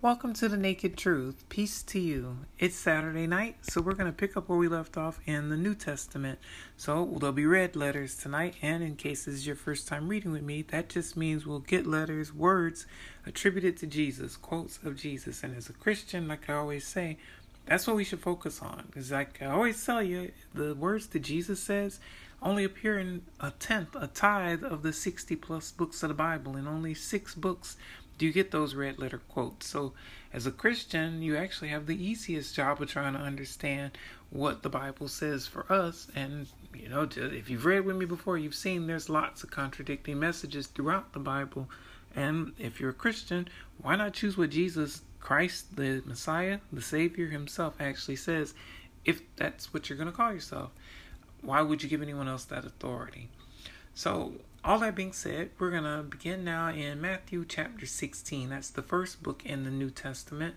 Welcome to the Naked Truth. Peace to you. It's Saturday night, so we're going to pick up where we left off in the New Testament. So there'll be red letters tonight, and in case this is your first time reading with me, that just means we'll get letters, words attributed to Jesus, quotes of Jesus. And as a Christian, like I always say, that's what we should focus on. Because like I always tell you, the words that Jesus says only appear in a tenth, a tithe of the 60 plus books of the Bible, and only six books do you get those red letter quotes. So, as a Christian, you actually have the easiest job of trying to understand what the Bible says for us. And, you know, if you've read with me before, you've seen there's lots of contradicting messages throughout the Bible. And if you're a Christian, why not choose what Jesus Christ, the Messiah, the Savior himself, actually says, if that's what you're going to call yourself? Why would you give anyone else that authority? So, all that being said, we're going to begin now in Matthew chapter 16. That's the first book in the New Testament.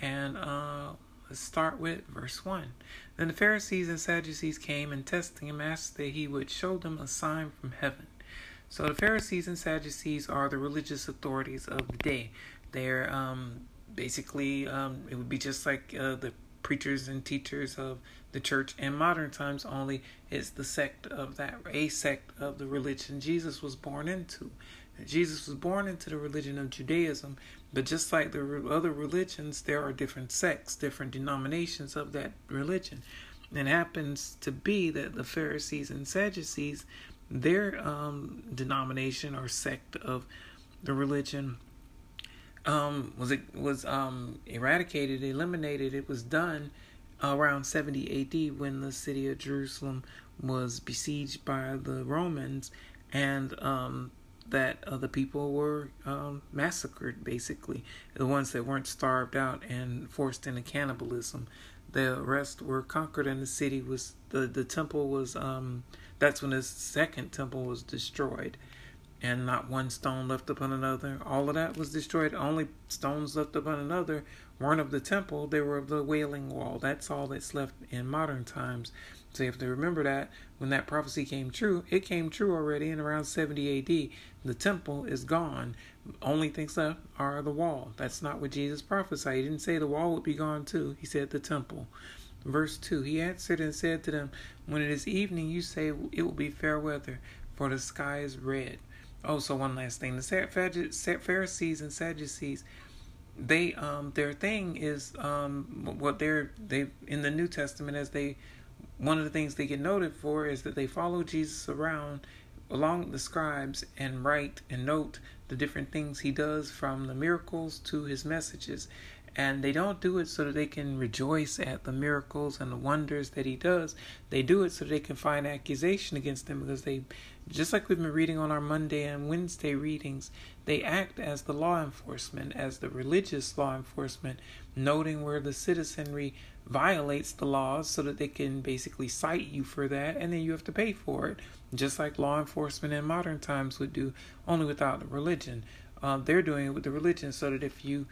And uh, let's start with verse 1. Then the Pharisees and Sadducees came and testing him asked that he would show them a sign from heaven. So the Pharisees and Sadducees are the religious authorities of the day. They're um, basically, um, it would be just like uh, the preachers and teachers of the church in modern times only is the sect of that a sect of the religion Jesus was born into. Jesus was born into the religion of Judaism, but just like the other religions, there are different sects, different denominations of that religion. And it happens to be that the Pharisees and Sadducees, their um, denomination or sect of the religion um, was it was um, eradicated, eliminated. It was done around 70 AD when the city of Jerusalem was besieged by the Romans, and um, that uh, the people were um, massacred. Basically, the ones that weren't starved out and forced into cannibalism. The rest were conquered, and the city was the the temple was. Um, that's when the second temple was destroyed and not one stone left upon another. All of that was destroyed. Only stones left upon another weren't of the temple, they were of the wailing wall. That's all that's left in modern times. So you have to remember that when that prophecy came true, it came true already in around 70 AD. The temple is gone. Only things left are the wall. That's not what Jesus prophesied. He didn't say the wall would be gone too. He said the temple. Verse 2 He answered and said to them, When it is evening, you say it will be fair weather, for the sky is red. Oh, so one last thing: the Pharisees and Sadducees, they um their thing is um what they're they in the New Testament as they one of the things they get noted for is that they follow Jesus around along the scribes and write and note the different things he does from the miracles to his messages and they don't do it so that they can rejoice at the miracles and the wonders that he does. They do it so they can find accusation against him because they, just like we've been reading on our Monday and Wednesday readings, they act as the law enforcement, as the religious law enforcement, noting where the citizenry violates the laws so that they can basically cite you for that and then you have to pay for it, just like law enforcement in modern times would do, only without the religion. Uh, they're doing it with the religion so that if you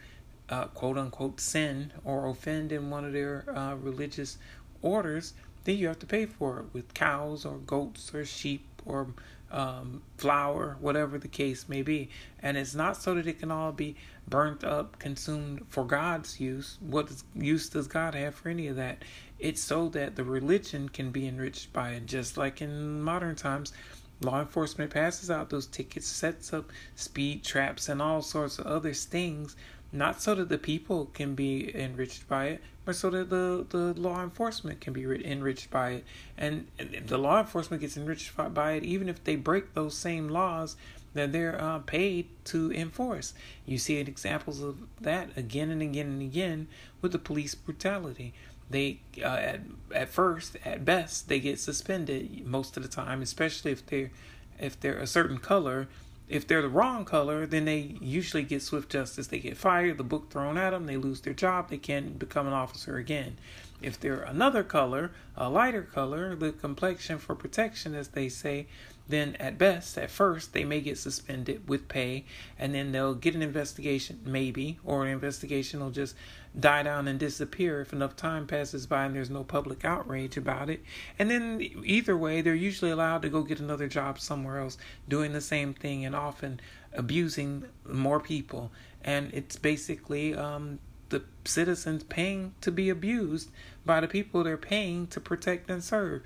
uh, quote unquote sin or offend in one of their uh, religious orders, then you have to pay for it with cows or goats or sheep or um, flour, whatever the case may be. And it's not so that it can all be burnt up, consumed for God's use. What use does God have for any of that? It's so that the religion can be enriched by it, just like in modern times. Law enforcement passes out those tickets, sets up speed traps, and all sorts of other stings not so that the people can be enriched by it, but so that the, the law enforcement can be enriched by it. And the law enforcement gets enriched by it even if they break those same laws that they're uh, paid to enforce. You see examples of that again and again and again with the police brutality. They uh, at at first, at best, they get suspended most of the time, especially if they're if they're a certain color if they're the wrong color, then they usually get swift justice. They get fired, the book thrown at them, they lose their job, they can't become an officer again. If they're another color, a lighter color, the complexion for protection, as they say, then at best, at first, they may get suspended with pay, and then they'll get an investigation, maybe, or an investigation will just die down and disappear if enough time passes by and there's no public outrage about it. And then, either way, they're usually allowed to go get another job somewhere else doing the same thing and often abusing more people and it's basically um, the citizens paying to be abused by the people they're paying to protect and serve.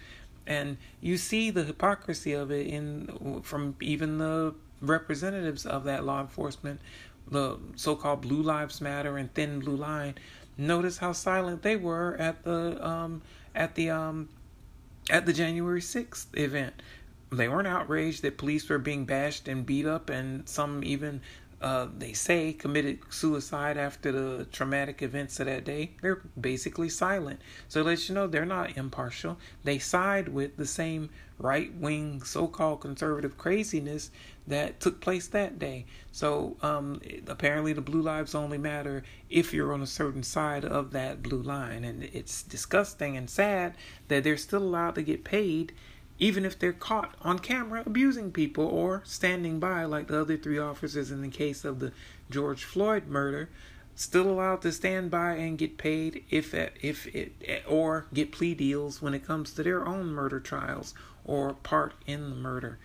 And you see the hypocrisy of it in from even the representatives of that law enforcement, the so-called Blue Lives Matter and Thin Blue Line. Notice how silent they were at the um, at the um, at the January sixth event. They weren't outraged that police were being bashed and beat up, and some even uh, they say committed suicide after the traumatic events of that day, they're basically silent. So it lets you know they're not impartial. They side with the same right wing, so called conservative craziness that took place that day. So um, apparently, the blue lives only matter if you're on a certain side of that blue line. And it's disgusting and sad that they're still allowed to get paid even if they're caught on camera abusing people or standing by, like the other three officers in the case of the George Floyd murder, still allowed to stand by and get paid if if it or get plea deals when it comes to their own murder trials or part in the murder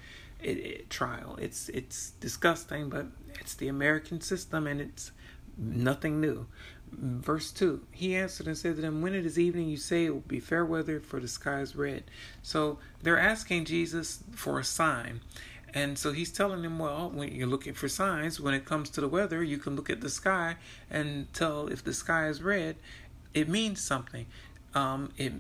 it, it, trial. It's it's disgusting, but it's the American system and it's nothing new. Verse 2 He answered and said to them, When it is evening, you say it will be fair weather, for the sky is red. So they're asking Jesus for a sign. And so he's telling them, well, when you're looking for signs, when it comes to the weather, you can look at the sky and tell if the sky is red, it means something. Um, it,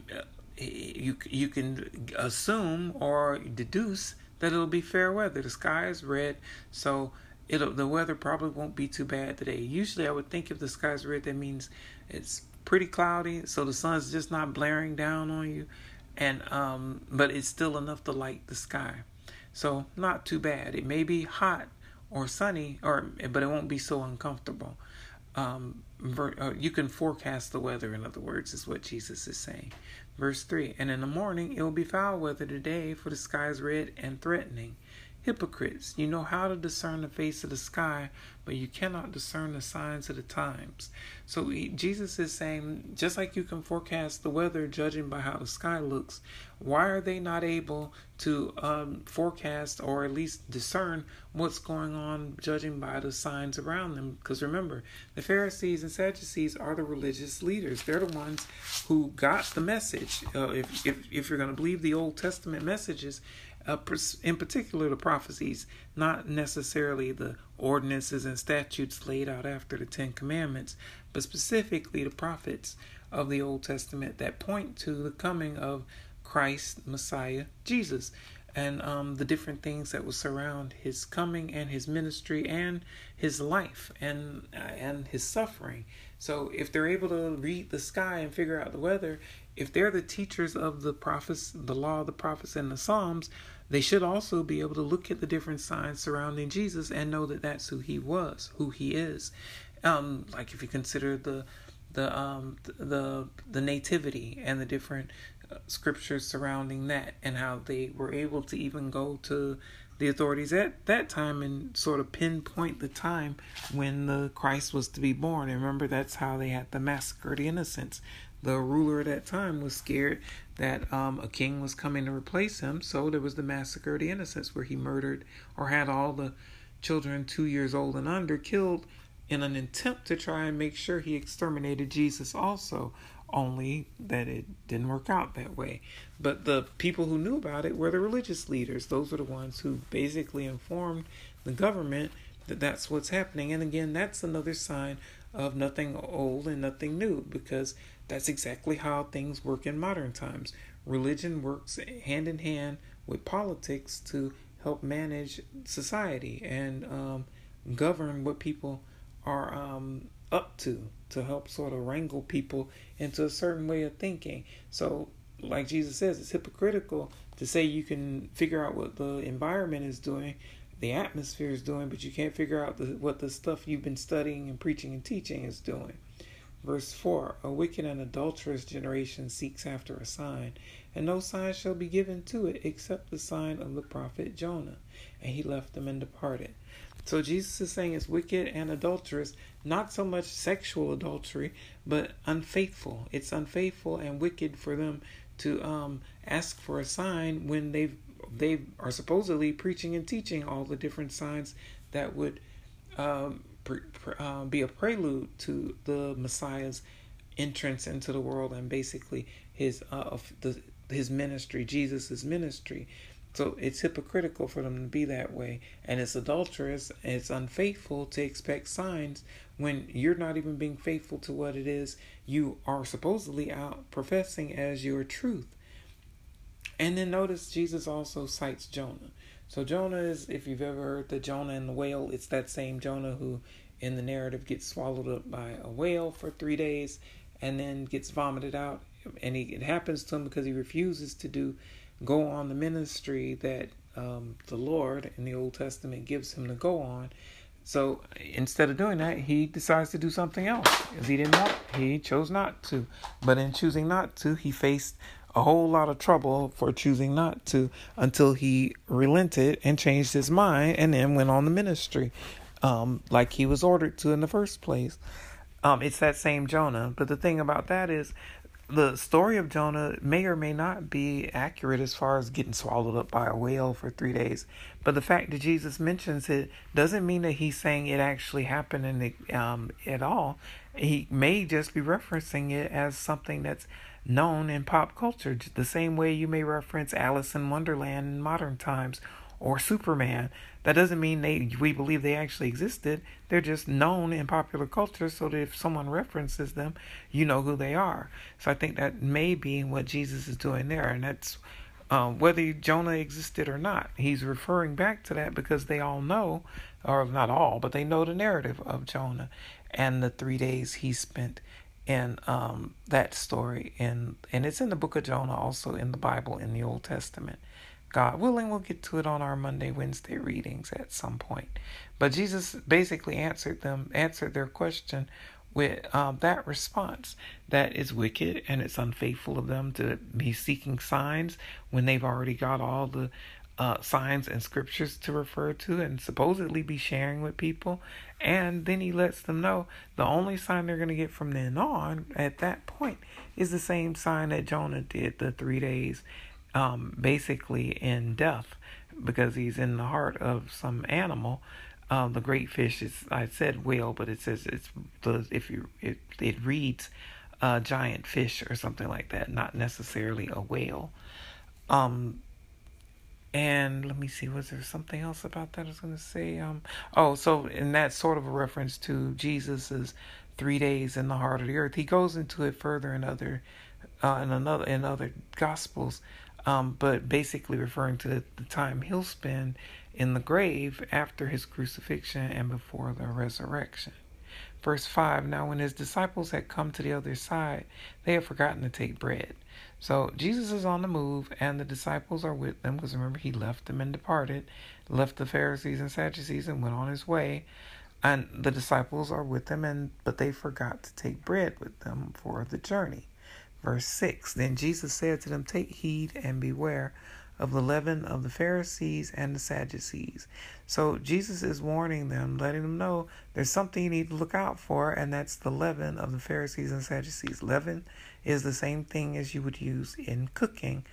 you you can assume or deduce that it'll be fair weather. The sky is red, so it'll the weather probably won't be too bad today. Usually, I would think if the sky's red, that means it's pretty cloudy, so the sun's just not blaring down on you, and um, but it's still enough to light the sky. So not too bad. It may be hot or sunny, or but it won't be so uncomfortable. Um, uh, you can forecast the weather. In other words, is what Jesus is saying. Verse 3 And in the morning it will be foul weather today, for the sky is red and threatening. Hypocrites, you know how to discern the face of the sky, but you cannot discern the signs of the times. So Jesus is saying, just like you can forecast the weather judging by how the sky looks, why are they not able to um, forecast or at least discern what's going on judging by the signs around them? Because remember, the Pharisees and Sadducees are the religious leaders. They're the ones who got the message. Uh, if, if, if you're going to believe the Old Testament messages, uh, in particular the prophecies, not necessarily the ordinances and statutes laid out after the Ten Commandments, but specifically the prophets of the Old Testament that point to the coming of Christ, Messiah, Jesus, and um, the different things that will surround his coming and his ministry and his life and uh, and his suffering. So if they're able to read the sky and figure out the weather, if they're the teachers of the prophets, the law the prophets and the Psalms, they should also be able to look at the different signs surrounding Jesus and know that that's who he was, who he is. Um, like if you consider the the um, the the nativity and the different uh, scriptures surrounding that and how they were able to even go to the authorities at that time and sort of pinpoint the time when the Christ was to be born. And remember, that's how they had the massacre of the innocents the ruler at that time was scared that um, a king was coming to replace him. So there was the massacre of the innocents, where he murdered or had all the children two years old and under killed in an attempt to try and make sure he exterminated Jesus also. Only that it didn't work out that way. But the people who knew about it were the religious leaders. Those were the ones who basically informed the government that that's what's happening. And again, that's another sign of nothing old and nothing new because that's exactly how things work in modern times. Religion works hand in hand with politics to help manage society and um, govern what people are um, up to, to help sort of wrangle people into a certain way of thinking. So, like Jesus says, it's hypocritical to say you can figure out what the environment is doing, the atmosphere is doing, but you can't figure out the, what the stuff you've been studying and preaching and teaching is doing. Verse 4 A wicked and adulterous generation seeks after a sign, and no sign shall be given to it except the sign of the prophet Jonah. And he left them and departed. So Jesus is saying it's wicked and adulterous, not so much sexual adultery, but unfaithful. It's unfaithful and wicked for them to um, ask for a sign when they they are supposedly preaching and teaching all the different signs that would um, uh, be a prelude to the Messiah's entrance into the world and basically his uh, the his ministry, Jesus's ministry. So it's hypocritical for them to be that way, and it's adulterous. And it's unfaithful to expect signs when you're not even being faithful to what it is you are supposedly out professing as your truth. And then notice Jesus also cites Jonah. So Jonah is, if you've ever heard the Jonah and the whale, it's that same Jonah who, in the narrative, gets swallowed up by a whale for three days, and then gets vomited out. And he, it happens to him because he refuses to do go on the ministry that um, the Lord in the Old Testament gives him to go on. So instead of doing that, he decides to do something else. He didn't want, he chose not to. But in choosing not to, he faced a whole lot of trouble for choosing not to until he relented and changed his mind and then went on the ministry um, like he was ordered to in the first place. Um, it's that same Jonah. But the thing about that is the story of Jonah may or may not be accurate as far as getting swallowed up by a whale for three days. But the fact that Jesus mentions it doesn't mean that he's saying it actually happened in the, um, at all. He may just be referencing it as something that's known in pop culture, the same way you may reference Alice in Wonderland in modern times or Superman. That doesn't mean they we believe they actually existed. They're just known in popular culture so that if someone references them, you know who they are. So I think that may be what Jesus is doing there, and that's um, whether Jonah existed or not. He's referring back to that because they all know, or not all, but they know the narrative of Jonah and the three days he spent in um, that story, and and it's in the book of Jonah, also in the Bible in the Old Testament. God willing, we'll get to it on our Monday, Wednesday readings at some point. But Jesus basically answered them, answered their question with um, that response that is wicked and it's unfaithful of them to be seeking signs when they've already got all the uh, signs and scriptures to refer to and supposedly be sharing with people. And then he lets them know the only sign they're going to get from then on at that point is the same sign that Jonah did the three days um, basically in death because he's in the heart of some animal. Um, the great fish is I said whale, but it says it's the if you it it reads a giant fish or something like that, not necessarily a whale. Um, and let me see, was there something else about that I was going to say? Um, oh, so in that sort of a reference to Jesus's three days in the heart of the earth, he goes into it further in other, uh, in another in other gospels um, but basically referring to the time he'll spend in the grave after his crucifixion and before the resurrection. Verse 5 Now, when his disciples had come to the other side, they had forgotten to take bread. So, Jesus is on the move, and the disciples are with them because remember, he left them and departed, left the Pharisees and Sadducees and went on his way. And the disciples are with them, and but they forgot to take bread with them for the journey. Verse 6 Then Jesus said to them, Take heed and beware of the leaven of the Pharisees and the Sadducees. So Jesus is warning them, letting them know there's something you need to look out for, and that's the leaven of the Pharisees and Sadducees. Leaven is the same thing as you would use in cooking.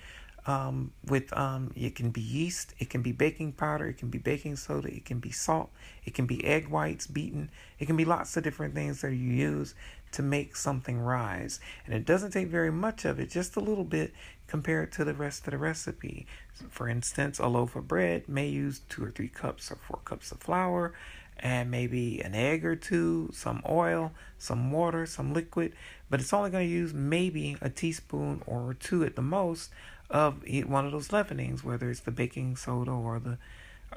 Um, with um, it can be yeast, it can be baking powder, it can be baking soda, it can be salt, it can be egg whites beaten, it can be lots of different things that you use to make something rise. And it doesn't take very much of it, just a little bit compared to the rest of the recipe. For instance, a loaf of bread may use two or three cups or four cups of flour and maybe an egg or two, some oil, some water, some liquid, but it's only going to use maybe a teaspoon or two at the most of one of those leavenings, whether it's the baking soda or the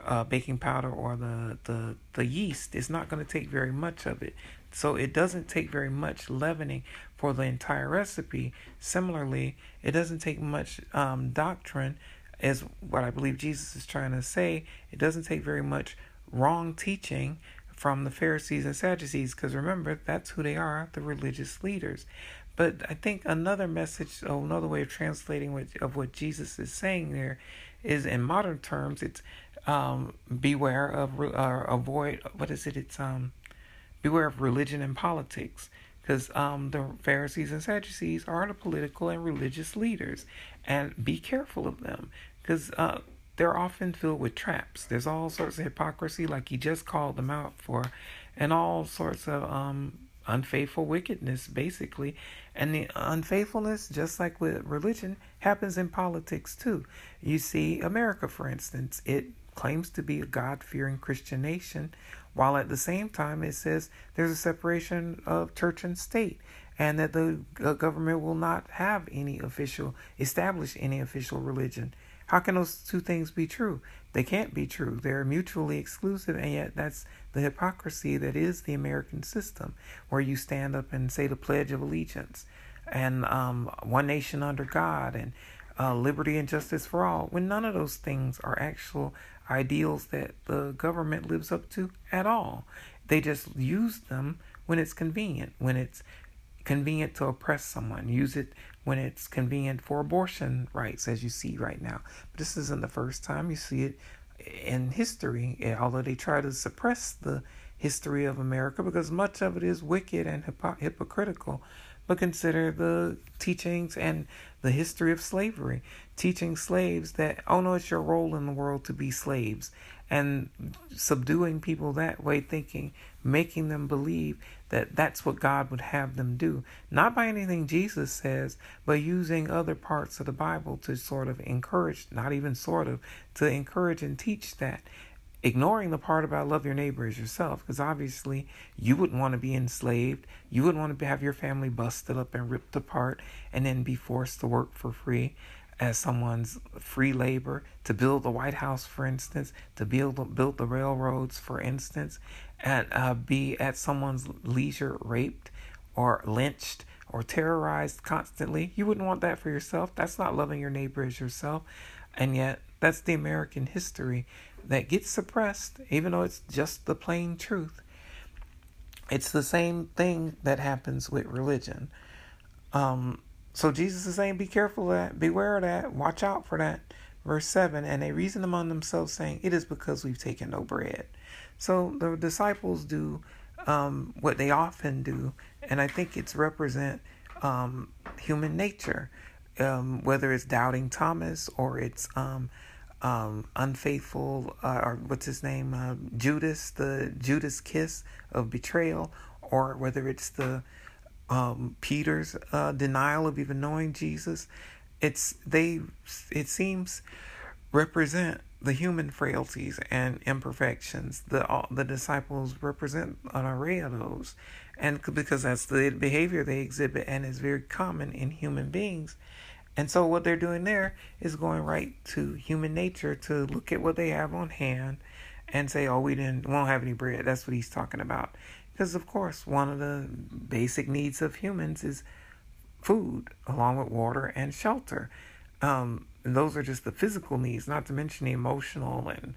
uh, baking powder or the, the, the yeast. It's not going to take very much of it. So it doesn't take very much leavening for the entire recipe. Similarly, it doesn't take much um, doctrine, as what I believe Jesus is trying to say. It doesn't take very much wrong teaching from the Pharisees and Sadducees, because remember, that's who they are, the religious leaders. But I think another message, or another way of translating what, of what Jesus is saying there, is in modern terms, it's um, beware of, or avoid, what is it? It's um, Beware of religion and politics, because um, the Pharisees and Sadducees are the political and religious leaders, and be careful of them, because uh, they're often filled with traps. There's all sorts of hypocrisy, like he just called them out for, and all sorts of um, unfaithful wickedness, basically. And the unfaithfulness, just like with religion, happens in politics too. You see, America, for instance, it claims to be a God fearing Christian nation, while at the same time it says there's a separation of church and state and that the government will not have any official, establish any official religion. How can those two things be true? They can't be true. They're mutually exclusive, and yet that's the hypocrisy that is the American system, where you stand up and say the Pledge of Allegiance and um, one nation under God and uh, liberty and justice for all, when none of those things are actual ideals that the government lives up to at all. They just use them when it's convenient, when it's convenient to oppress someone, use it when it's convenient for abortion rights, as you see right now. But this isn't the first time you see it in history, eh, although they try to suppress the history of America because much of it is wicked and hypocritical. But consider the teachings and the history of slavery, teaching slaves that, oh no, it's your role in the world to be slaves, and subduing people that way, thinking, making them believe that that's what God would have them do. Not by anything Jesus says, but using other parts of the Bible to sort of encourage, not even sort of, to encourage and teach that ignoring the part about love your neighbor as yourself, because obviously you wouldn't want to be enslaved. You wouldn't want to have your family busted up and ripped apart and then be forced to work for free as someone's free labor to build the White House, for instance, to build build the railroads, for instance, and uh, be at someone's leisure raped or lynched or terrorized constantly. You wouldn't want that for yourself. That's not loving your neighbor as yourself. And yet, that's the American history that gets suppressed, even though it's just the plain truth. It's the same thing that happens with religion. Um, so Jesus is saying, Be careful of that, beware of that, watch out for that. Verse 7 And they reasoned among themselves, saying, It is because we've taken no bread. So the disciples do um, what they often do, and I think it's represent um, human nature, um, whether it's doubting Thomas or it's um, um, unfaithful, uh, or what's his name, uh, Judas, the Judas kiss of betrayal, or whether it's the um, Peter's uh, denial of even knowing Jesus. It's they. It seems represent the human frailties and imperfections. The all, the disciples represent an array of those, and because that's the behavior they exhibit and is very common in human beings. And so what they're doing there is going right to human nature to look at what they have on hand and say, "Oh, we didn't won't have any bread." That's what he's talking about. Because of course, one of the basic needs of humans is food, along with water and shelter. Um, and those are just the physical needs, not to mention the emotional and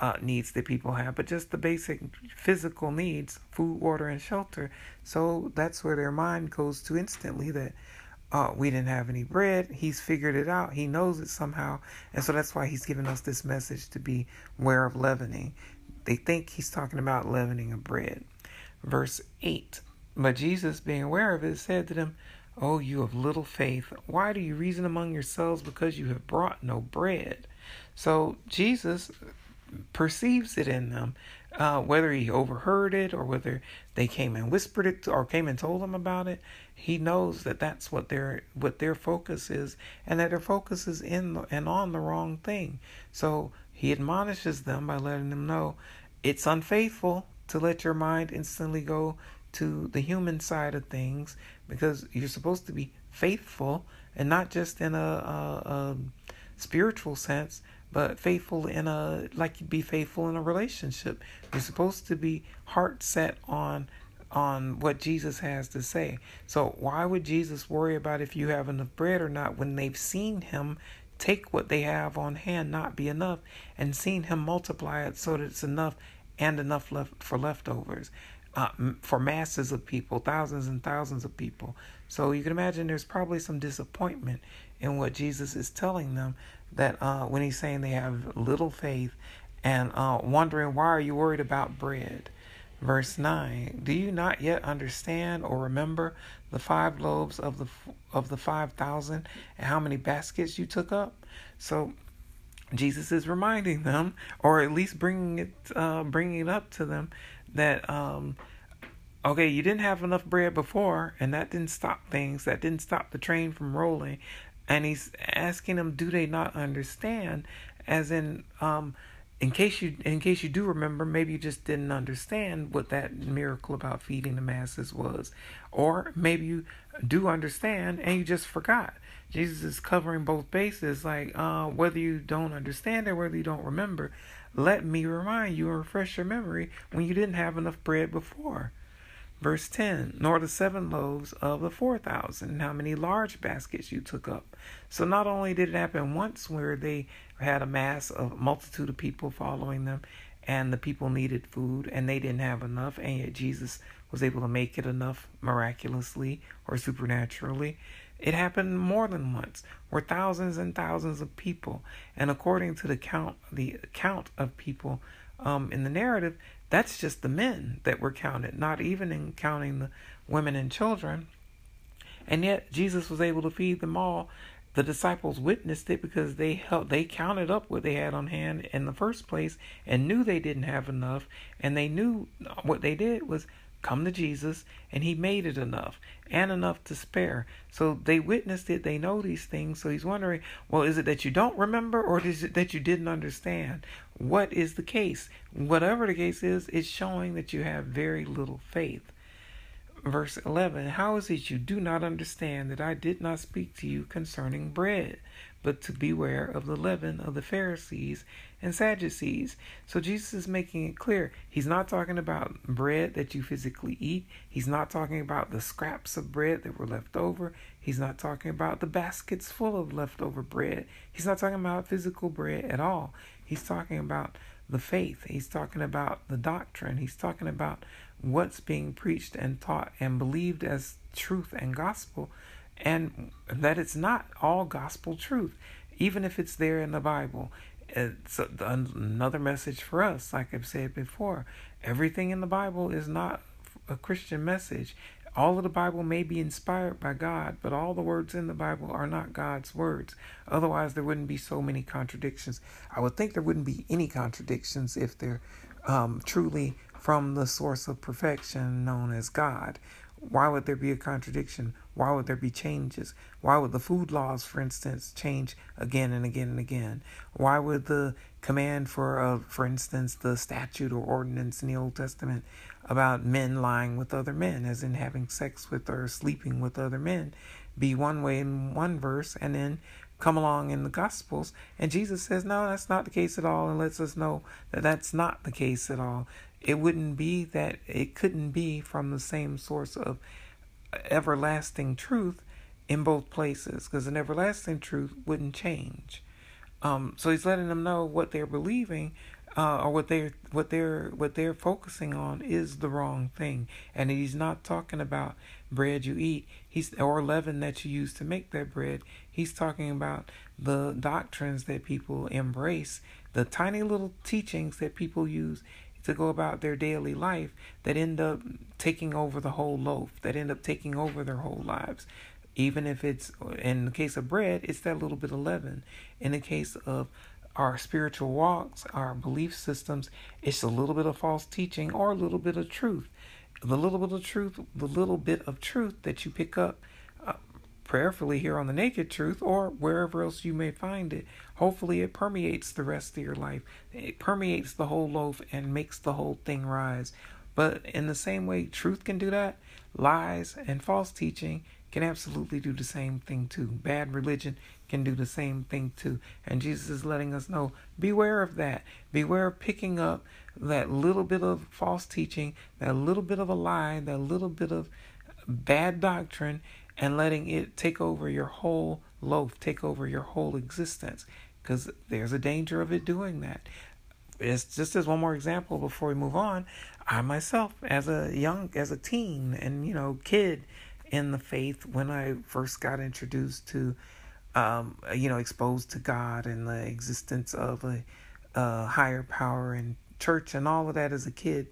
uh, needs that people have, but just the basic physical needs food, water, and shelter. So that's where their mind goes to instantly that uh, we didn't have any bread. He's figured it out. He knows it somehow. And so that's why he's giving us this message to be aware of leavening. They think he's talking about leavening of bread. Verse 8 But Jesus, being aware of it, said to them, O you of little faith, why do you reason among yourselves because you have brought no bread? So Jesus perceives it in them uh, whether he overheard it or whether they came and whispered it or came and told him about it, he knows that that's what their what their focus is, and that their focus is in the, and on the wrong thing. So he admonishes them by letting them know it's unfaithful to let your mind instantly go to the human side of things because you're supposed to be faithful and not just in a, a, a spiritual sense but faithful in a like you'd be faithful in a relationship. You're supposed to be heart set on on what Jesus has to say. So why would Jesus worry about if you have enough bread or not when they've seen him take what they have on hand not be enough and seen him multiply it so that it's enough and enough left for leftovers uh, for masses of people, thousands and thousands of people. So you can imagine there's probably some disappointment in what Jesus is telling them that uh, when he's saying they have little faith and uh, wondering why are you worried about bread verse 9 do you not yet understand or remember the five loaves of the of the 5000 and how many baskets you took up so Jesus is reminding them, or at least bringing it, uh, bringing it up to them, that um okay, you didn't have enough bread before, and that didn't stop things. That didn't stop the train from rolling. And he's asking them, do they not understand? As in, um, in case you in case you do remember, maybe you just didn't understand what that miracle about feeding the masses was, or maybe you do understand and you just forgot. Jesus is covering both bases, like uh, whether you don't understand or whether you don't remember. Let me remind you and refresh your memory when you didn't have enough bread before. Verse 10 Nor the seven loaves of the four thousand, how many large baskets you took up. So not only did it happen once where they had a mass of multitude of people following them, and the people needed food and they didn't have enough, and yet Jesus was able to make it enough miraculously or supernaturally. It happened more than once, where thousands and thousands of people, and according to the count, the count of people um, in the narrative, that's just the men that were counted, not even in counting the women and children. And yet Jesus was able to feed them all. The disciples witnessed it because they helped, they counted up what they had on hand in the first place and knew they didn't have enough. And they knew what they did was come to Jesus, and he made it enough and enough to spare. So they witnessed it, they know these things. So he's wondering, well, is it that you don't remember or is it that you didn't understand? What is the case? Whatever the case is, it's showing that you have very little faith. Verse 11 How is it you do not understand that I did not speak to you concerning bread? But to beware of the leaven of the Pharisees and Sadducees. So Jesus is making it clear. He's not talking about bread that you physically eat. He's not talking about the scraps of bread that were left over. He's not talking about the baskets full of leftover bread. He's not talking about physical bread at all. He's talking about the faith. He's talking about the doctrine. He's talking about what's being preached and taught and believed as truth and gospel and that it's not all gospel truth, even if it's there in the Bible. It's another message for us, like I've said before. Everything in the Bible is not a Christian message. All of the Bible may be inspired by God, but all the words in the Bible are not God's words. Otherwise, there wouldn't be so many contradictions. I would think there wouldn't be any contradictions if they're um, truly from the source of perfection known as God. Why would there be a contradiction? Why would there be changes? Why would the food laws, for instance, change again and again and again? Why would the command for, uh, for instance, the statute or ordinance in the Old Testament about men lying with other men, as in having sex with or sleeping with other men, be one way in one verse, and then come along in the Gospels, and Jesus says, no, that's not the case at all, and lets us know that that's not the case at all. It wouldn't be that, it couldn't be from the same source of everlasting truth in both places because an everlasting truth wouldn't change. Um, so he's letting them know what they're believing uh, or what they're what they're what they're focusing on is the wrong thing, and he's not talking about bread you eat. He's or leaven that you use to make that bread. He's talking about the doctrines that people embrace, the tiny little teachings that people use to go about their daily life that end up taking over the whole loaf, that end up taking over their whole lives. Even if it's, in the case of bread, it's that little bit of leaven. In the case of our spiritual walks, our belief systems, it's a little bit of false teaching or a little bit of truth. The little bit of truth, the little bit of truth that you pick up prayerfully here on the Naked Truth or wherever else you may find it. Hopefully, it permeates the rest of your life. It permeates the whole loaf and makes the whole thing rise. But in the same way, truth can do that, lies and false teaching can absolutely do the same thing too. Bad religion can do the same thing too. And Jesus is letting us know beware of that. Beware of picking up that little bit of false teaching, that little bit of a lie, that little bit of bad doctrine, and letting it take over your whole loaf, take over your whole existence, because there's a danger of it doing that. It's just as one more example before we move on. I myself, as a young, as a teen, and you know, kid in the faith, when I first got introduced to, um, you know, exposed to God and the existence of a, a higher power and church and all of that as a kid,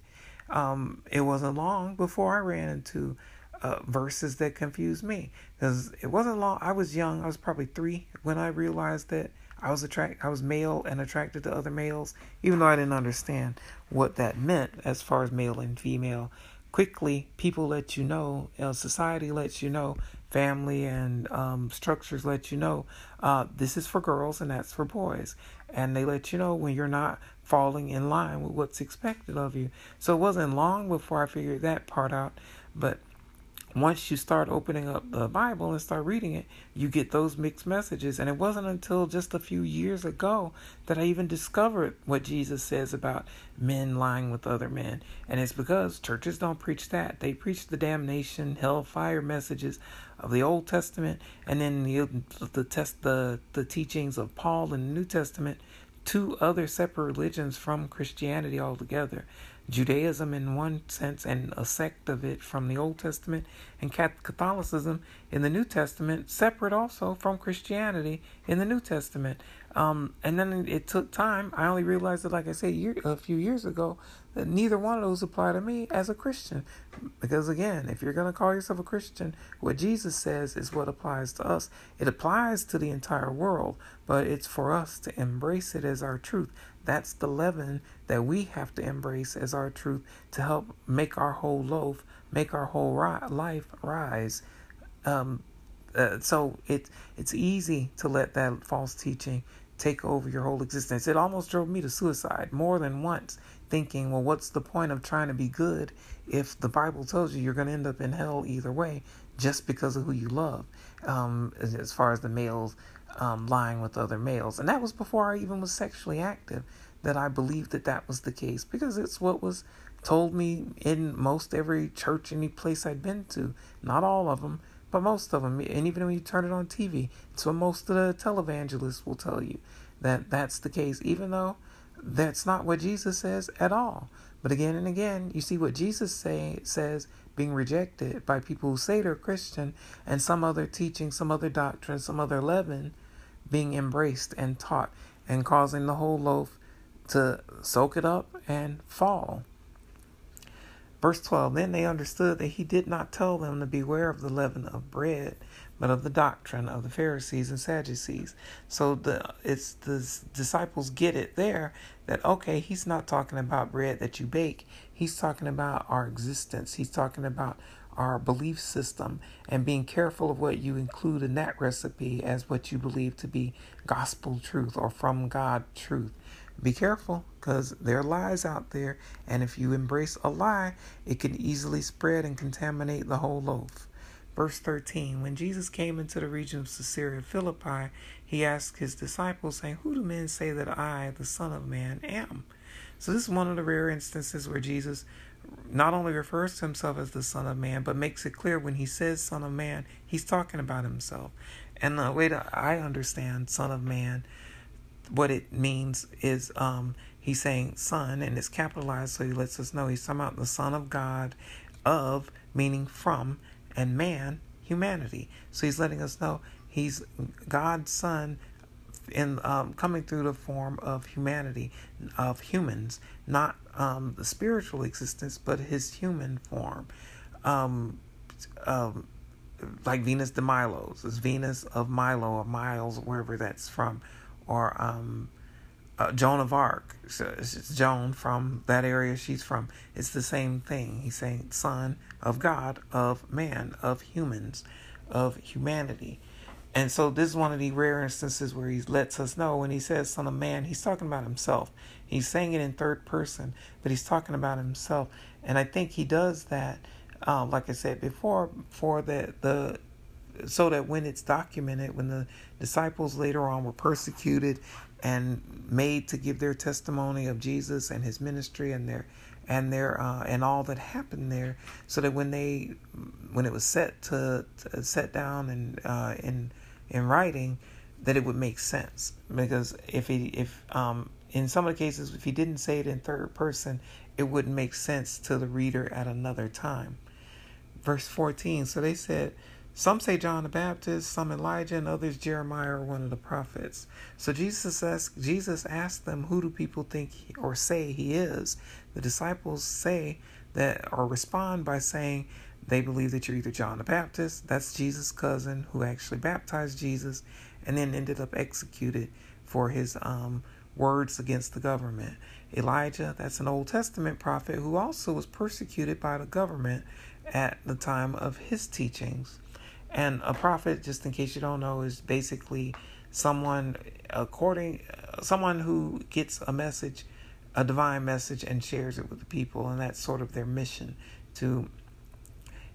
um, it wasn't long before I ran into uh, verses that confused me because it wasn't long. I was young. I was probably three when I realized that I was attract I was male and attracted to other males, even though I didn't understand what that meant as far as male and female. Quickly, people let you know, you know society lets you know, family and um, structures let you know uh, this is for girls and that's for boys. And they let you know when you're not falling in line with what's expected of you. So it wasn't long before I figured that part out. But once you start opening up the Bible and start reading it, you get those mixed messages. And it wasn't until just a few years ago that I even discovered what Jesus says about men lying with other men. And it's because churches don't preach that. They preach the damnation, hellfire messages of the Old Testament, and then the the test the the teachings of Paul in the New Testament. Two other separate religions from Christianity altogether. Judaism in one sense and a sect of it from the Old Testament, and Catholicism in the New Testament, separate also from Christianity in the New Testament. Um, and then it took time. I only realized it, like I said, year, a few years ago, that neither one of those apply to me as a Christian. Because again, if you're going to call yourself a Christian, what Jesus says is what applies to us. It applies to the entire world, but it's for us to embrace it as our truth. That's the leaven that we have to embrace as our truth to help make our whole loaf, make our whole ri- life rise. Um, uh, so it it's easy to let that false teaching take over your whole existence. It almost drove me to suicide more than once, thinking, well, what's the point of trying to be good if the Bible tells you you're going to end up in hell either way just because of who you love, um, as far as the males um, lying with other males. And that was before I even was sexually active that I believed that that was the case because it's what was told me in most every church, any place I'd been to. Not all of them, but most of them. And even when you turn it on TV, it's what most of the televangelists will tell you that that's the case, even though that's not what Jesus says at all. But again and again, you see what Jesus say, says being rejected by people who say they're Christian and some other teaching, some other doctrine, some other leaven being embraced and taught and causing the whole loaf to soak it up and fall. Verse 12 Then they understood that he did not tell them to beware of the leaven of bread, but of the doctrine of the Pharisees and Sadducees. So the it's the disciples get it there that okay, he's not talking about bread that you bake. He's talking about our existence. He's talking about our belief system and being careful of what you include in that recipe as what you believe to be gospel truth or from God truth. Be careful because there are lies out there, and if you embrace a lie, it can easily spread and contaminate the whole loaf. Verse 13 When Jesus came into the region of Caesarea Philippi, he asked his disciples, saying, Who do men say that I, the Son of Man, am? So, this is one of the rare instances where Jesus not only refers to himself as the Son of Man, but makes it clear when he says Son of Man, he's talking about himself. And the way that I understand Son of Man, what it means is um, he's saying Son, and it's capitalized, so he lets us know he's talking about the Son of God, of meaning from, and man, humanity. So he's letting us know he's God's Son in um, coming through the form of humanity, of humans, not um, the spiritual existence, but his human form. Um, um, like Venus de Milos, is Venus of Milo or Miles, wherever that's from, or um, uh, Joan of Arc. So it's Joan from that area she's from. It's the same thing. He's saying son of God, of man, of humans, of humanity. And so this is one of the rare instances where he lets us know when he says son of man, he's talking about himself. He's saying it in third person, but he's talking about himself. And I think he does that, uh, like I said before, for the the so that when it's documented, when the disciples later on were persecuted and made to give their testimony of Jesus and his ministry and their and their uh, and all that happened there, so that when they when it was set to, to set down and uh, in in writing, that it would make sense because if he if um in some of the cases if he didn't say it in third person, it wouldn't make sense to the reader at another time. Verse fourteen. So they said some say John the Baptist, some Elijah, and others Jeremiah or one of the prophets. So Jesus asked, Jesus asked them, Who do people think or say he is? The disciples say that or respond by saying they believe that you're either John the Baptist, that's Jesus' cousin who actually baptized Jesus and then ended up executed for his um, words against the government. Elijah, that's an Old Testament prophet who also was persecuted by the government at the time of his teachings. And a prophet, just in case you don't know, is basically someone according someone who gets a message, a divine message, and shares it with the people, and that's sort of their mission to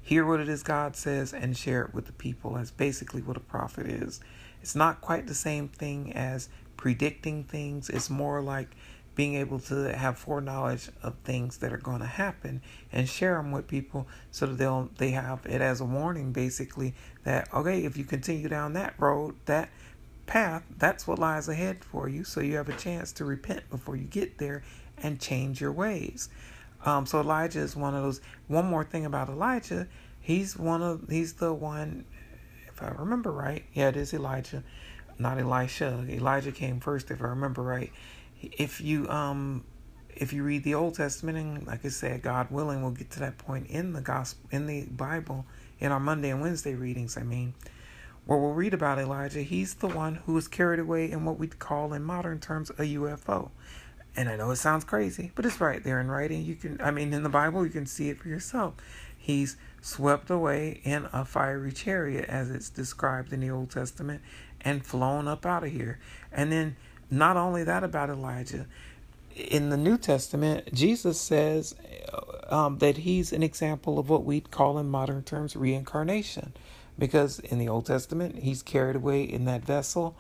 hear what it is God says and share it with the people. That's basically what a prophet is. It's not quite the same thing as predicting things. It's more like being able to have foreknowledge of things that are going to happen and share them with people so that they'll they have it as a warning basically that okay if you continue down that road that path that's what lies ahead for you so you have a chance to repent before you get there and change your ways um, so elijah is one of those one more thing about elijah he's one of he's the one if i remember right yeah it is elijah not elisha elijah came first if i remember right if you um if you read the Old Testament and like I said, God willing, we'll get to that point in the gospel in the Bible in our Monday and Wednesday readings. I mean, where we'll read about Elijah. He's the one who was carried away in what we'd call in modern terms a UFO. And I know it sounds crazy, but it's right there in writing. You can, I mean, in the Bible, you can see it for yourself. He's swept away in a fiery chariot, as it's described in the Old Testament, and flown up out of here. And then not only that about Elijah, in the New Testament, Jesus says um, that he's an example of what we'd call in modern terms reincarnation. Because in the Old Testament, he's carried away in that vessel,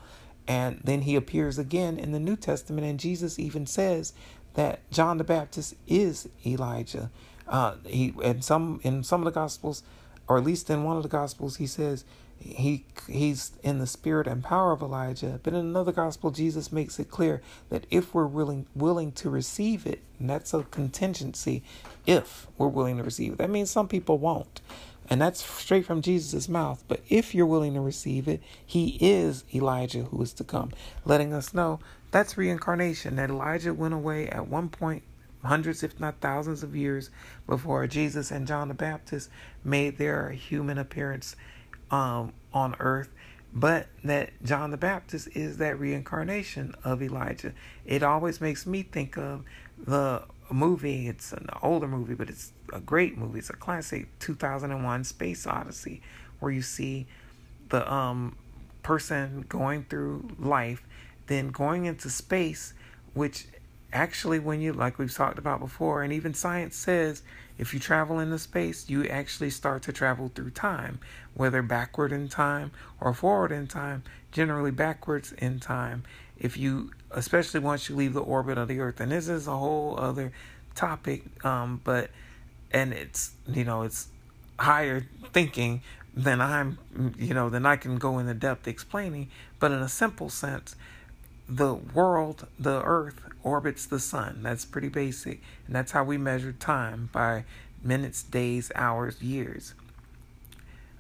and then he appears again in the New Testament, and Jesus even says that John the Baptist is Elijah. Uh, he and some in some of the Gospels, or at least in one of the Gospels, he says he he's in the spirit and power of Elijah. But in another gospel, Jesus makes it clear that if we're willing willing to receive it, and that's a contingency, if we're willing to receive it. That means some people won't. And that's straight from Jesus' mouth. But if you're willing to receive it, he is Elijah who is to come, letting us know that's reincarnation. That Elijah went away at one point hundreds, if not thousands, of years before Jesus and John the Baptist made their human appearance um, on earth, but that John the Baptist is that reincarnation of Elijah. It always makes me think of the movie. It's an older movie, but it's a great movie. It's a classic 2001 Space Odyssey, where you see the um, person going through life, then going into space, which actually, when you, like we've talked about before, and even science says if you travel into space, you actually start to travel through time, whether backward in time or forward in time, generally backwards in time. If you, especially once you leave the orbit of the Earth, and this is a whole other topic, um, but, and it's, you know, it's higher thinking than I'm, you know, than I can go into depth explaining, but in a simple sense, the world, the earth, orbits the sun. That's pretty basic. And that's how we measure time by minutes, days, hours, years.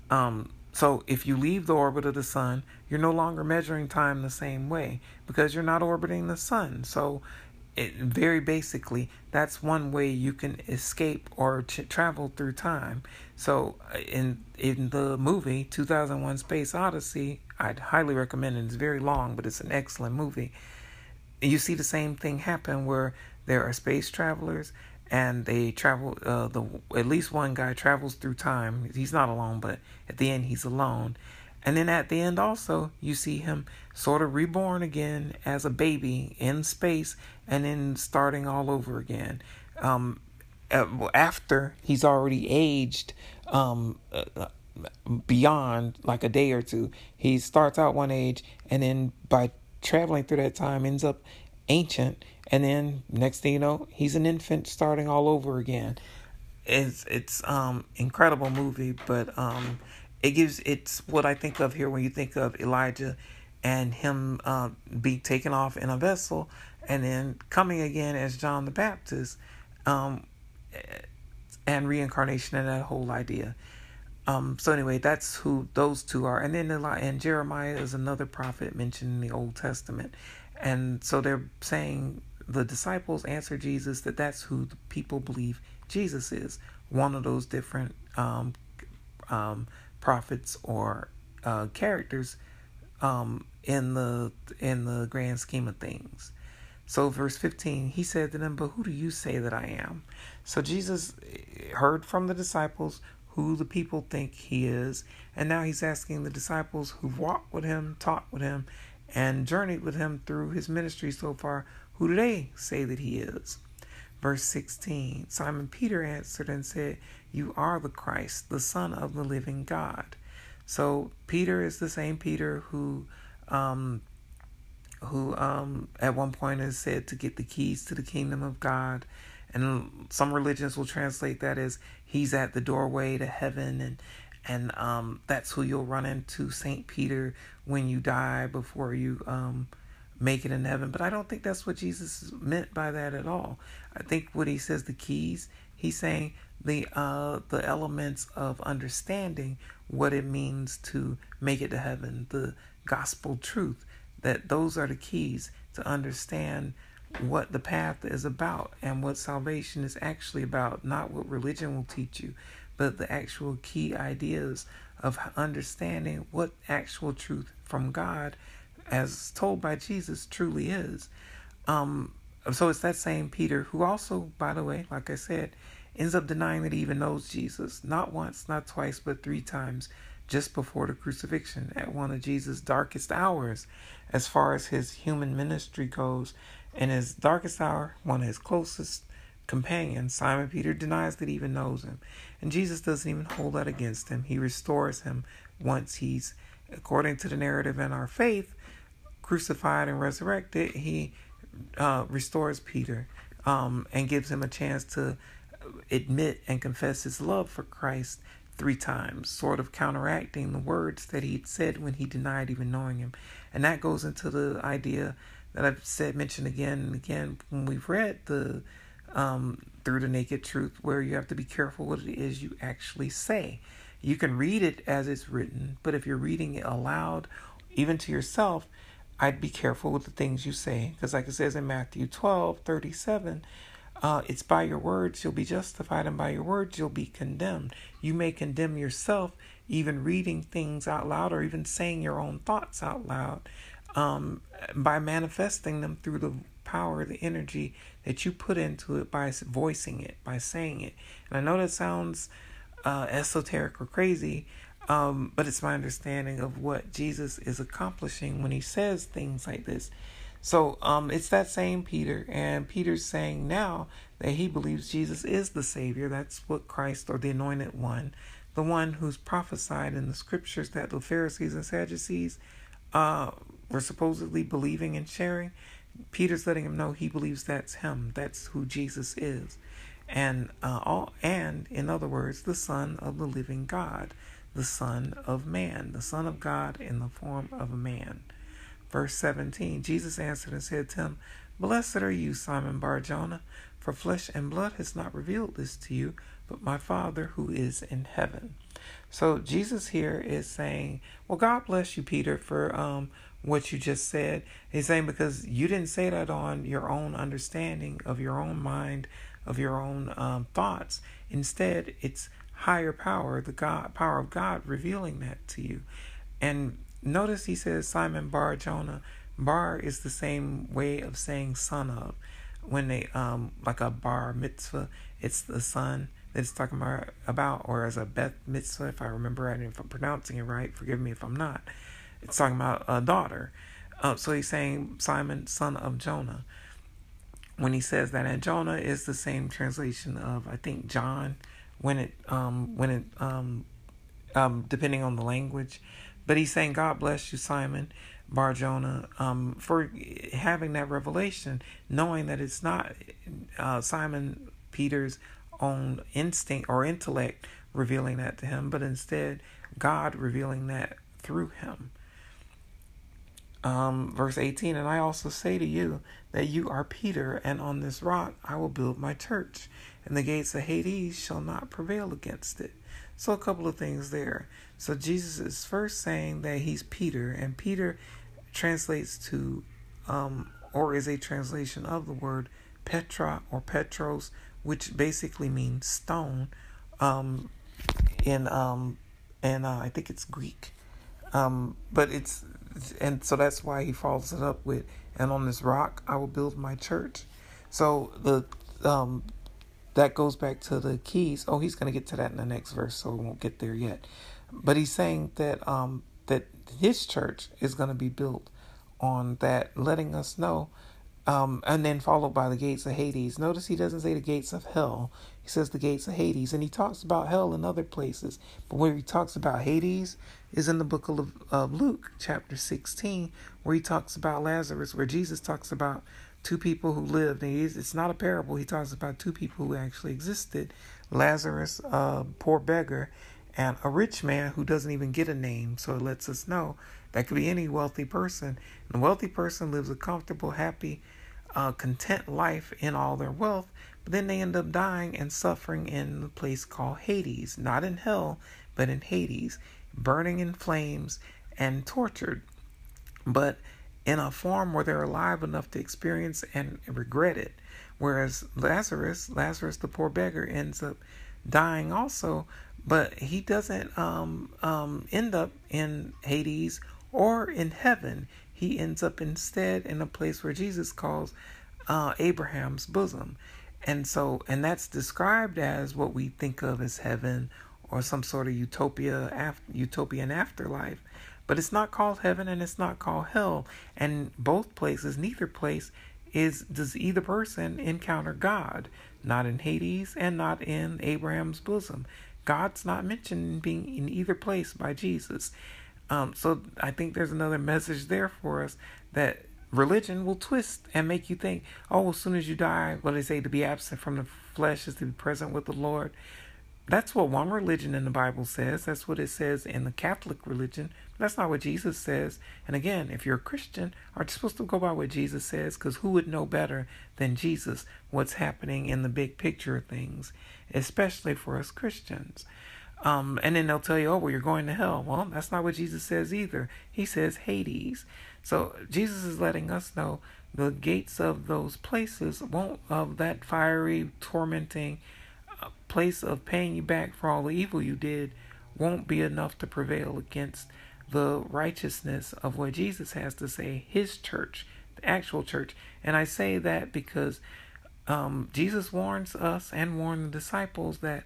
Um, so if you leave the orbit of the sun, you're no longer measuring time the same way because you're not orbiting the sun. So it, very basically, that's one way you can escape or ch- travel through time. So uh, in in the movie 2001: Space Odyssey, I'd highly recommend it. It's very long, but it's an excellent movie. You see the same thing happen where there are space travelers and they travel. Uh, the at least one guy travels through time. He's not alone, but at the end he's alone. And then at the end, also, you see him sort of reborn again as a baby in space and then starting all over again. Um, after he's already aged um, uh, beyond like a day or two. He starts out one age and then by traveling through that time ends up ancient and then next thing you know he's an infant starting all over again it's it's um incredible movie but um it gives it's what i think of here when you think of elijah and him uh, taken off in a vessel and then coming again as john the baptist um and reincarnation and that whole idea. Um, so anyway, that's who those two are, and then and Jeremiah is another prophet mentioned in the Old Testament, and so they're saying the disciples answer Jesus that that's who the people believe Jesus is, one of those different um, um, prophets or uh, characters um, in the in the grand scheme of things. So verse 15, he said to them, "But who do you say that I am?" So Jesus heard from the disciples who the people think he is, and now he's asking the disciples who've walked with him, taught with him, and journeyed with him through his ministry so far, who do they say that he is? Verse 16 Simon Peter answered and said, You are the Christ, the Son of the living God. So Peter is the same Peter who um, who um, at one point is said to get the keys to the kingdom of God. And some religions will translate that as he's at the doorway to heaven, and and um, that's who you'll run into, Saint Peter, when you die before you um, make it in heaven. But I don't think that's what Jesus meant by that at all. I think what he says, the keys, he's saying the uh, the elements of understanding what it means to make it to heaven, the gospel truth that those are the keys to understand what the path is about and what salvation is actually about, not what religion will teach you, but the actual key ideas of understanding what actual truth from God, as told by Jesus, truly is. Um, so it's that same Peter who also, by the way, like I said, ends up denying that he even knows Jesus, not once, not twice, but three times just before the crucifixion at one of Jesus' darkest hours as far as his human ministry goes. In his darkest hour, one of his closest companions, Simon Peter, denies that he even knows him. And Jesus doesn't even hold that against him. He restores him once he's, according to the narrative in our faith, crucified and resurrected. He uh, restores Peter um, and gives him a chance to admit and confess his love for Christ three times, sort of counteracting the words that he'd said when he denied even knowing him. And that goes into the idea that I've said, mentioned again and again when we've read the um, Through the Naked Truth, where you have to be careful what it is you actually say. You can read it as it's written, but if you're reading it aloud, even to yourself, I'd be careful with the things you say. Because, like it says in Matthew 12 37, uh, it's by your words you'll be justified, and by your words you'll be condemned. You may condemn yourself even reading things out loud or even saying your own thoughts out loud um, by manifesting them through the power, the energy that you put into it by voicing it, by saying it. And I know that sounds uh, esoteric or crazy, um, but it's my understanding of what Jesus is accomplishing when he says things like this. So um, it's that same Peter, and Peter's saying now that he believes Jesus is the Savior. That's what Christ or the Anointed One, the one who's prophesied in the scriptures that the Pharisees and Sadducees uh, were supposedly believing and sharing. Peter's letting him know he believes that's him. That's who Jesus is, and uh, all and in other words, the Son of the living God, the Son of Man, the Son of God in the form of a man. Verse 17 Jesus answered and said to him, Blessed are you, Simon Barjona, for flesh and blood has not revealed this to you, but my Father who is in heaven. So Jesus here is saying, Well, God bless you, Peter, for um, what you just said. He's saying because you didn't say that on your own understanding of your own mind, of your own um, thoughts. Instead, it's higher power, the God power of God revealing that to you. And Notice he says Simon Bar Jonah. Bar is the same way of saying son of. When they um like a bar mitzvah, it's the son that it's talking about, or as a Beth mitzvah, if I remember right, if I'm pronouncing it right, forgive me if I'm not. It's talking about a daughter. Uh, so he's saying Simon, son of Jonah. When he says that, and Jonah is the same translation of I think John, when it um when it um um depending on the language. But he's saying, God bless you, Simon Barjona, um, for having that revelation, knowing that it's not uh, Simon Peter's own instinct or intellect revealing that to him, but instead God revealing that through him. Um, verse 18, and I also say to you that you are Peter, and on this rock I will build my church, and the gates of Hades shall not prevail against it. So, a couple of things there. So, Jesus is first saying that he's Peter, and Peter translates to, um, or is a translation of the word Petra or Petros, which basically means stone, um, in um, and uh, I think it's Greek, um, but it's and so that's why he follows it up with, and on this rock I will build my church. So the um, that goes back to the keys. Oh, he's going to get to that in the next verse, so we won't get there yet. But he's saying that um, that his church is going to be built on that, letting us know, um, and then followed by the gates of Hades. Notice he doesn't say the gates of hell; he says the gates of Hades, and he talks about hell in other places. But where he talks about Hades is in the book of uh, Luke, chapter sixteen, where he talks about Lazarus, where Jesus talks about two people who lived. And it's not a parable. He talks about two people who actually existed Lazarus, a poor beggar, and a rich man who doesn't even get a name. So it lets us know that could be any wealthy person. And the wealthy person lives a comfortable, happy, uh, content life in all their wealth, but then they end up dying and suffering in a place called Hades. Not in hell, but in Hades, burning in flames and tortured. But in a form where they're alive enough to experience and regret it. Whereas Lazarus, Lazarus the poor beggar, ends up dying also, but he doesn't um, um, end up in Hades or in heaven. He ends up instead in a place where Jesus calls uh, Abraham's bosom. And so, and that's described as what we think of as heaven or some sort of utopia, after, utopian afterlife. But it's not called heaven and it's not called hell. And both places, neither place is does either person encounter God. Not in Hades and not in Abraham's bosom. God's not mentioned being in either place by Jesus. Um, so I think there's another message there for us that religion will twist and make you think, oh, as soon as you die, what they say to be absent from the flesh is to be present with the Lord. That's what one religion in the Bible says. That's what it says in the Catholic religion. That's not what Jesus says. And again, if you're a Christian, are you supposed to go by what Jesus says? Because who would know better than Jesus what's happening in the big picture of things, especially for us Christians? Um, and then they'll tell you, oh, well, you're going to hell. Well, that's not what Jesus says either. He says Hades. So Jesus is letting us know the gates of those places won't, of that fiery, tormenting, place of paying you back for all the evil you did won't be enough to prevail against the righteousness of what Jesus has to say, his church, the actual church. And I say that because um, Jesus warns us and warned the disciples that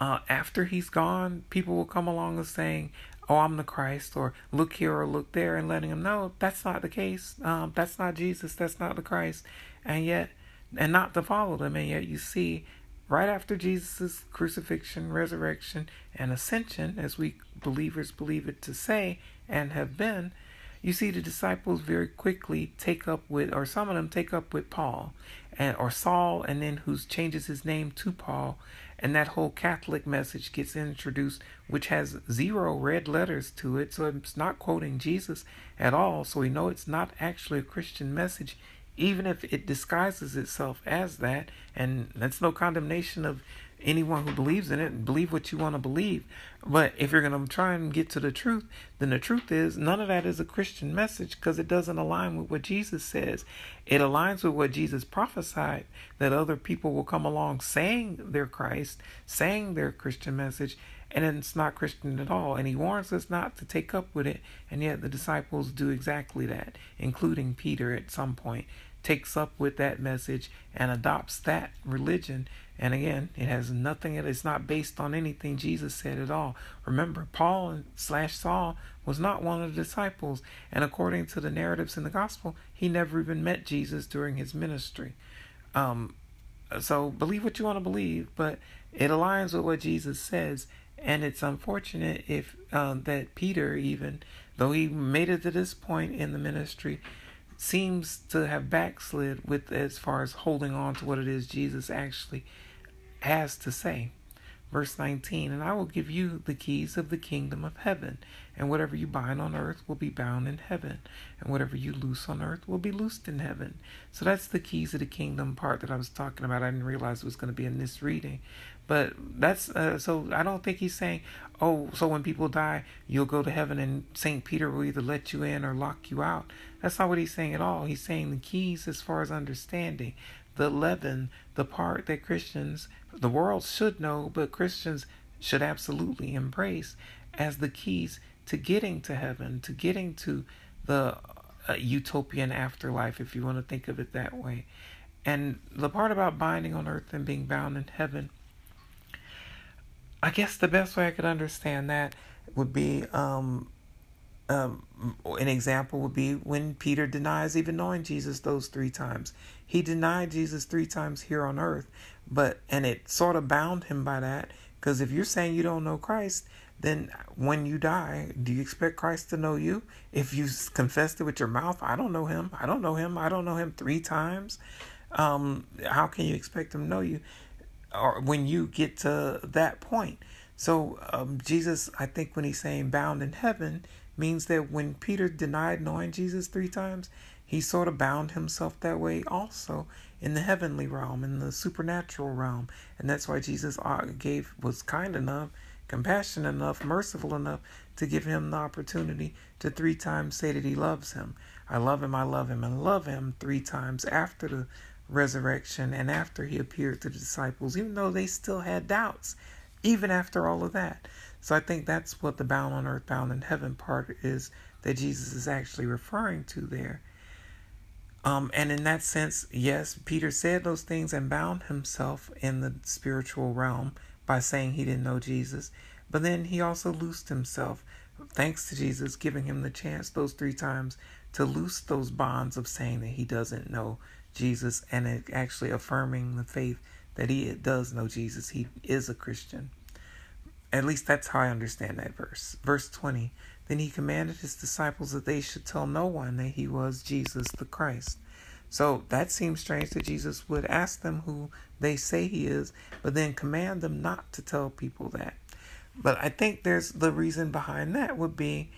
uh, after he's gone, people will come along and saying, Oh, I'm the Christ, or look here or look there, and letting them know that's not the case. Um, that's not Jesus. That's not the Christ. And yet, and not to follow them. And yet, you see right after Jesus' crucifixion, resurrection, and ascension, as we believers believe it to say and have been, you see the disciples very quickly take up with, or some of them take up with Paul, and or Saul, and then who changes his name to Paul, and that whole Catholic message gets introduced, which has zero red letters to it, so it's not quoting Jesus at all. So we know it's not actually a Christian message even if it disguises itself as that, and that's no condemnation of anyone who believes in it, believe what you want to believe. But if you're going to try and get to the truth, then the truth is none of that is a Christian message because it doesn't align with what Jesus says. It aligns with what Jesus prophesied that other people will come along saying they're Christ, saying their Christian message, and it's not Christian at all. And he warns us not to take up with it, and yet the disciples do exactly that, including Peter at some point takes up with that message and adopts that religion. And again, it has nothing, it's not based on anything Jesus said at all. Remember, Paul slash Saul was not one of the disciples. And according to the narratives in the gospel, he never even met Jesus during his ministry. Um, so believe what you want to believe, but it aligns with what Jesus says. And it's unfortunate if uh, that Peter, even though he made it to this point in the ministry, seems to have backslid with as far as holding on to what it is Jesus actually has to say. Verse 19, and I will give you the keys of the kingdom of heaven, and whatever you bind on earth will be bound in heaven, and whatever you loose on earth will be loosed in heaven. So that's the keys of the kingdom part that I was talking about. I didn't realize it was going to be in this reading. But that's uh, so I don't think he's saying, oh, so when people die, you'll go to heaven and St. Peter will either let you in or lock you out. That's not what he's saying at all. He's saying the keys as far as understanding, the leaven, the part that Christians, the world should know, but Christians should absolutely embrace as the keys to getting to heaven, to getting to the uh, utopian afterlife, if you want to think of it that way. And the part about binding on earth and being bound in heaven, I guess the best way I could understand that would be um, um, an example would be when Peter denies even knowing Jesus those three times. He denied Jesus three times here on earth, but and it sort of bound him by that. Because if you're saying you don't know Christ, then when you die, do you expect Christ to know you? If you confessed it with your mouth, I don't know him. I don't know him. I don't know him three times. Um, how can you expect him to know you? Or when you get to that point. So um, Jesus, I think when he's saying bound in heaven, means that when Peter denied knowing Jesus three times, he sort of bound himself that way also in the heavenly realm, in the supernatural realm. And that's why Jesus uh, gave was kind enough, compassionate enough, merciful enough to give him the opportunity to three times say that he loves him. I love him, I love him, and love him three times after the resurrection and after he appeared to the disciples, even though they still had doubts, even after all of that. So I think that's what the bound on earth, bound in heaven part is that Jesus is actually referring to there. Um, and in that sense, yes, Peter said those things and bound himself in the spiritual realm by saying he didn't know Jesus. But then he also loosed himself, thanks to Jesus giving him the chance those three times to loose those bonds of saying that he doesn't know Jesus and actually affirming the faith that he does know Jesus. He is a Christian. At least that's how I understand that verse. Verse 20 Then he commanded his disciples that they should tell no one that he was Jesus the Christ. So that seems strange that Jesus would ask them who they say he is, but then command them not to tell people that. But I think there's the reason behind that would be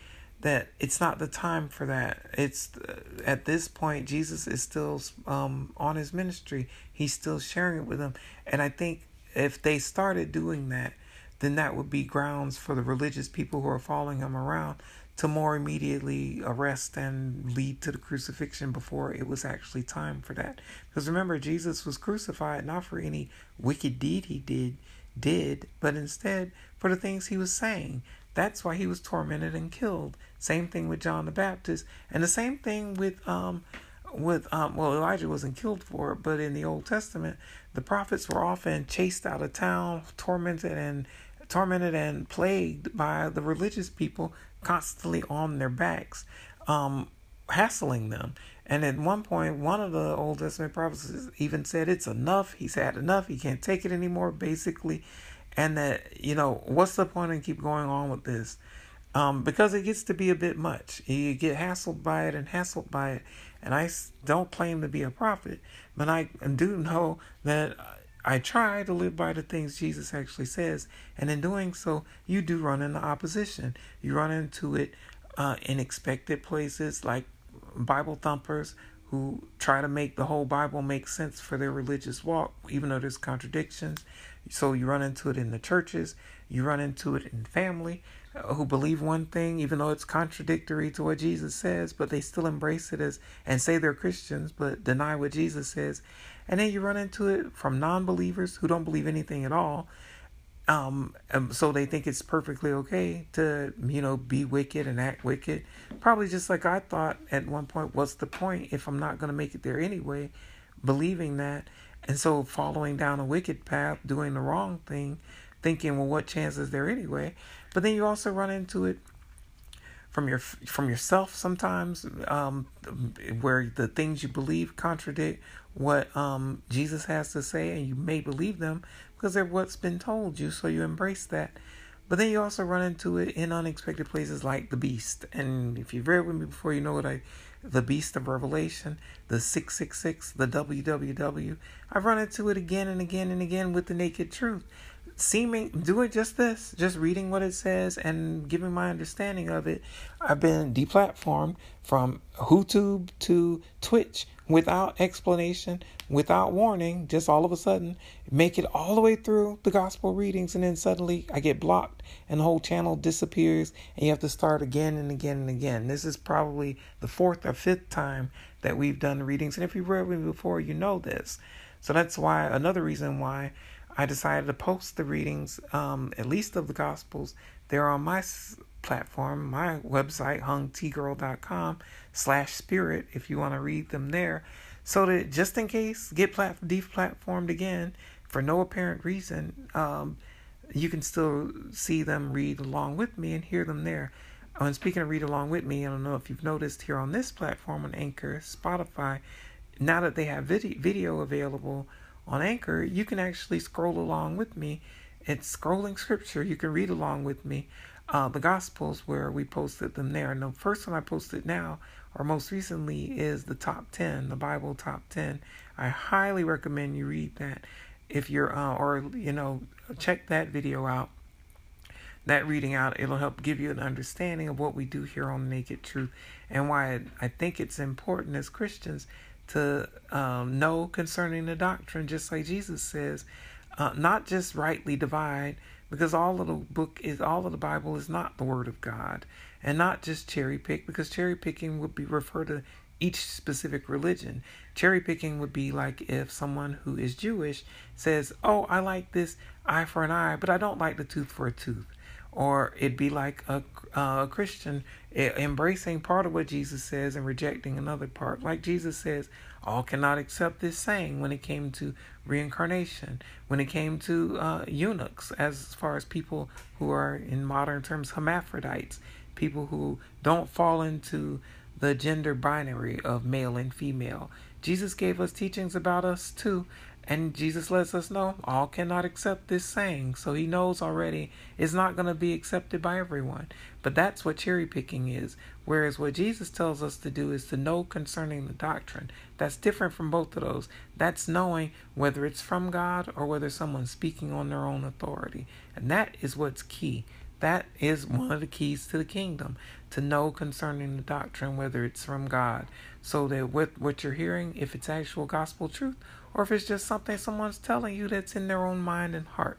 that it's not the time for that. It's uh, at this point Jesus is still um, on his ministry. He's still sharing it with them, and I think if they started doing that, then that would be grounds for the religious people who are following him around to more immediately arrest and lead to the crucifixion before it was actually time for that. Because remember, Jesus was crucified not for any wicked deed he did, did, but instead for the things he was saying. That's why he was tormented and killed. Same thing with John the Baptist, and the same thing with um with um well Elijah wasn't killed for it, but in the Old Testament, the prophets were often chased out of town, tormented and tormented and plagued by the religious people constantly on their backs, um, hassling them. And at one point, one of the Old Testament prophets even said, It's enough. He's had enough. He can't take it anymore, basically. And that, you know, what's the point in keep going on with this? Um, because it gets to be a bit much. You get hassled by it and hassled by it. And I don't claim to be a prophet, but I do know that I try to live by the things Jesus actually says, and in doing so, you do run into opposition. You run into it uh, in expected places like Bible thumpers who try to make the whole Bible make sense for their religious walk, even though there's contradictions. So you run into it in the churches, you run into it in family uh, who believe one thing, even though it's contradictory to what Jesus says, but they still embrace it as and say they're Christians, but deny what Jesus says. And then you run into it from non believers who don't believe anything at all. Um, so they think it's perfectly okay to, you know, be wicked and act wicked. Probably just like I thought at one point, what's the point if I'm not going to make it there anyway? Believing that. And so following down a wicked path, doing the wrong thing, thinking, well, what chance is there anyway? But then you also run into it from your from yourself sometimes, um, where the things you believe contradict what um, Jesus has to say, and you may believe them because they're what's been told you, so you embrace that. But then you also run into it in unexpected places like the beast. And if you've read with me before, you know what I the beast of Revelation, the 666, the WWW. I've run into it again and again and again with the naked truth seeming doing just this, just reading what it says and giving my understanding of it, I've been deplatformed from YouTube to Twitch without explanation, without warning, just all of a sudden, make it all the way through the gospel readings, and then suddenly I get blocked and the whole channel disappears, and you have to start again and again and again. This is probably the fourth or fifth time that we've done readings, and if you've read me before, you know this. So that's why another reason why I decided to post the readings, um, at least of the Gospels. They're on my platform, my website, hungtgirl.com slash spirit, if you want to read them there. So that just in case get plat- deplatformed again for no apparent reason, um, you can still see them read along with me and hear them there. Oh, and speaking of read along with me, I don't know if you've noticed here on this platform on Anchor, Spotify, now that they have video, video available on Anchor, you can actually scroll along with me. It's scrolling scripture. You can read along with me. Uh, the Gospels, where we posted them there. And the first one I posted now, or most recently, is the top 10, the Bible top 10. I highly recommend you read that if you're, uh, or, you know, check that video out. That reading out, it'll help give you an understanding of what we do here on Naked Truth and why I think it's important as Christians to um, know concerning the doctrine, just like Jesus says, uh, not just rightly divide, because all of the book is all of the Bible is not the Word of God, and not just cherry pick, because cherry picking would be refer to each specific religion. Cherry picking would be like if someone who is Jewish says, "Oh, I like this eye for an eye, but I don't like the tooth for a tooth." Or it'd be like a, uh, a Christian embracing part of what Jesus says and rejecting another part. Like Jesus says, all cannot accept this saying when it came to reincarnation, when it came to uh, eunuchs, as far as people who are, in modern terms, hermaphrodites, people who don't fall into the gender binary of male and female. Jesus gave us teachings about us too, and Jesus lets us know all cannot accept this saying. So he knows already it's not going to be accepted by everyone. But that's what cherry picking is. Whereas what Jesus tells us to do is to know concerning the doctrine. That's different from both of those. That's knowing whether it's from God or whether someone's speaking on their own authority. And that is what's key. That is one of the keys to the kingdom to know concerning the doctrine, whether it's from God, so that with what you're hearing, if it's actual gospel truth, or if it's just something someone's telling you that's in their own mind and heart.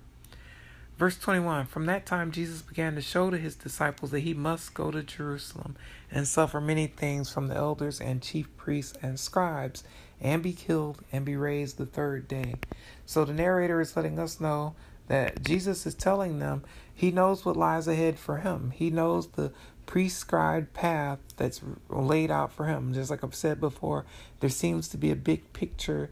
Verse 21 From that time, Jesus began to show to his disciples that he must go to Jerusalem and suffer many things from the elders and chief priests and scribes, and be killed and be raised the third day. So the narrator is letting us know that Jesus is telling them he knows what lies ahead for him. He knows the prescribed path that's laid out for him. Just like I've said before, there seems to be a big picture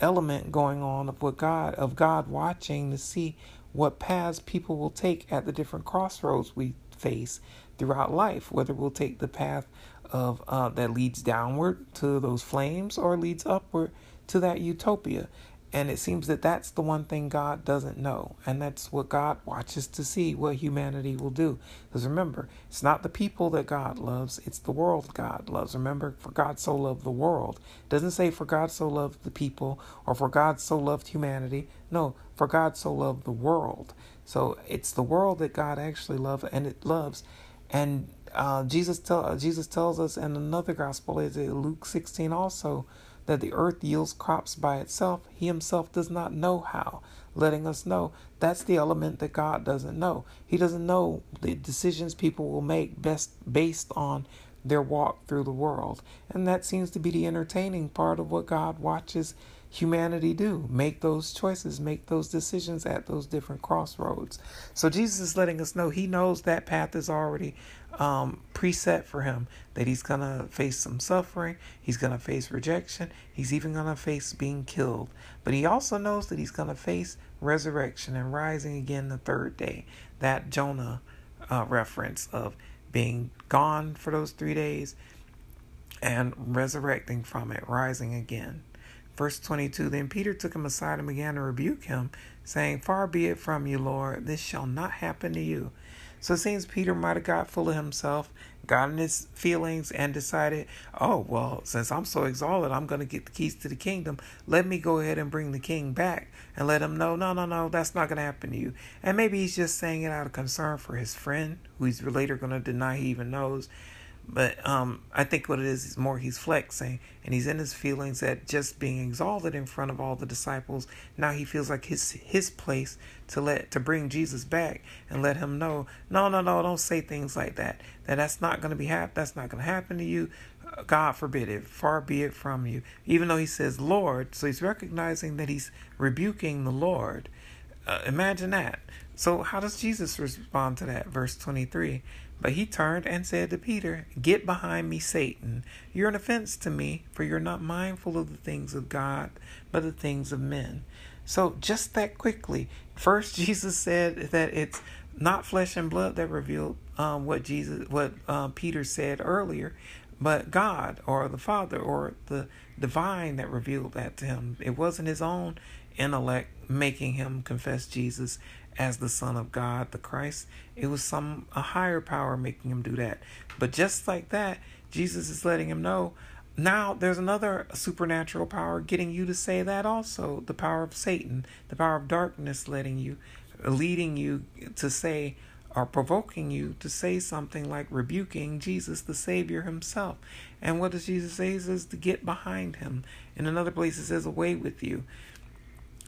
element going on of what God of God watching to see what paths people will take at the different crossroads we face throughout life. Whether we'll take the path of uh, that leads downward to those flames or leads upward to that utopia. And it seems that that's the one thing God doesn't know. And that's what God watches to see what humanity will do. Because remember, it's not the people that God loves, it's the world God loves. Remember, for God so loved the world. It doesn't say for God so loved the people or for God so loved humanity. No, for God so loved the world. So it's the world that God actually loves and it loves. And uh, Jesus tell Jesus tells us in another gospel, is it Luke 16 also, that the earth yields crops by itself, he himself does not know how, letting us know that's the element that God doesn't know. He doesn't know the decisions people will make best based on their walk through the world. And that seems to be the entertaining part of what God watches humanity do make those choices, make those decisions at those different crossroads. So Jesus is letting us know he knows that path is already um, preset for him, that he's going to face some suffering, he's going to face rejection, he's even going to face being killed. But he also knows that he's going to face resurrection and rising again the third day. That Jonah uh, reference of being gone for those three days and resurrecting from it, rising again. Verse 22 Then Peter took him aside and began to rebuke him, saying, Far be it from you, Lord, this shall not happen to you. So it seems Peter might have got full of himself, got in his feelings, and decided, oh, well, since I'm so exalted, I'm going to get the keys to the kingdom. Let me go ahead and bring the king back and let him know, no, no, no, that's not going to happen to you. And maybe he's just saying it out of concern for his friend, who he's later going to deny he even knows. But um, I think what it is is more he's flexing and he's in his feelings at just being exalted in front of all the disciples. Now he feels like his his place to let to bring Jesus back and let him know, no, no, no, don't say things like that. That that's not going to be hap- That's not going to happen to you. God forbid it. Far be it from you. Even though he says Lord, so he's recognizing that he's rebuking the Lord. uh, imagine that. So, how does Jesus respond to that? Verse 23 But he turned and said to Peter, Get behind me, Satan. You're an offense to me, for you're not mindful of the things of God, but the things of men. So, just that quickly, first Jesus said that it's not flesh and blood that revealed um, what Jesus, what uh, Peter said earlier, but God or the Father or the divine that revealed that to him. It wasn't his own intellect making him confess Jesus as the Son of God, the Christ. It was some a higher power making him do that. But just like that, Jesus is letting him know now there's another supernatural power getting you to say that also. The power of Satan, the power of darkness letting you leading you to say or provoking you to say something like rebuking Jesus, the Savior himself. And what does Jesus say? He says to get behind him. In another place, it says, away with you.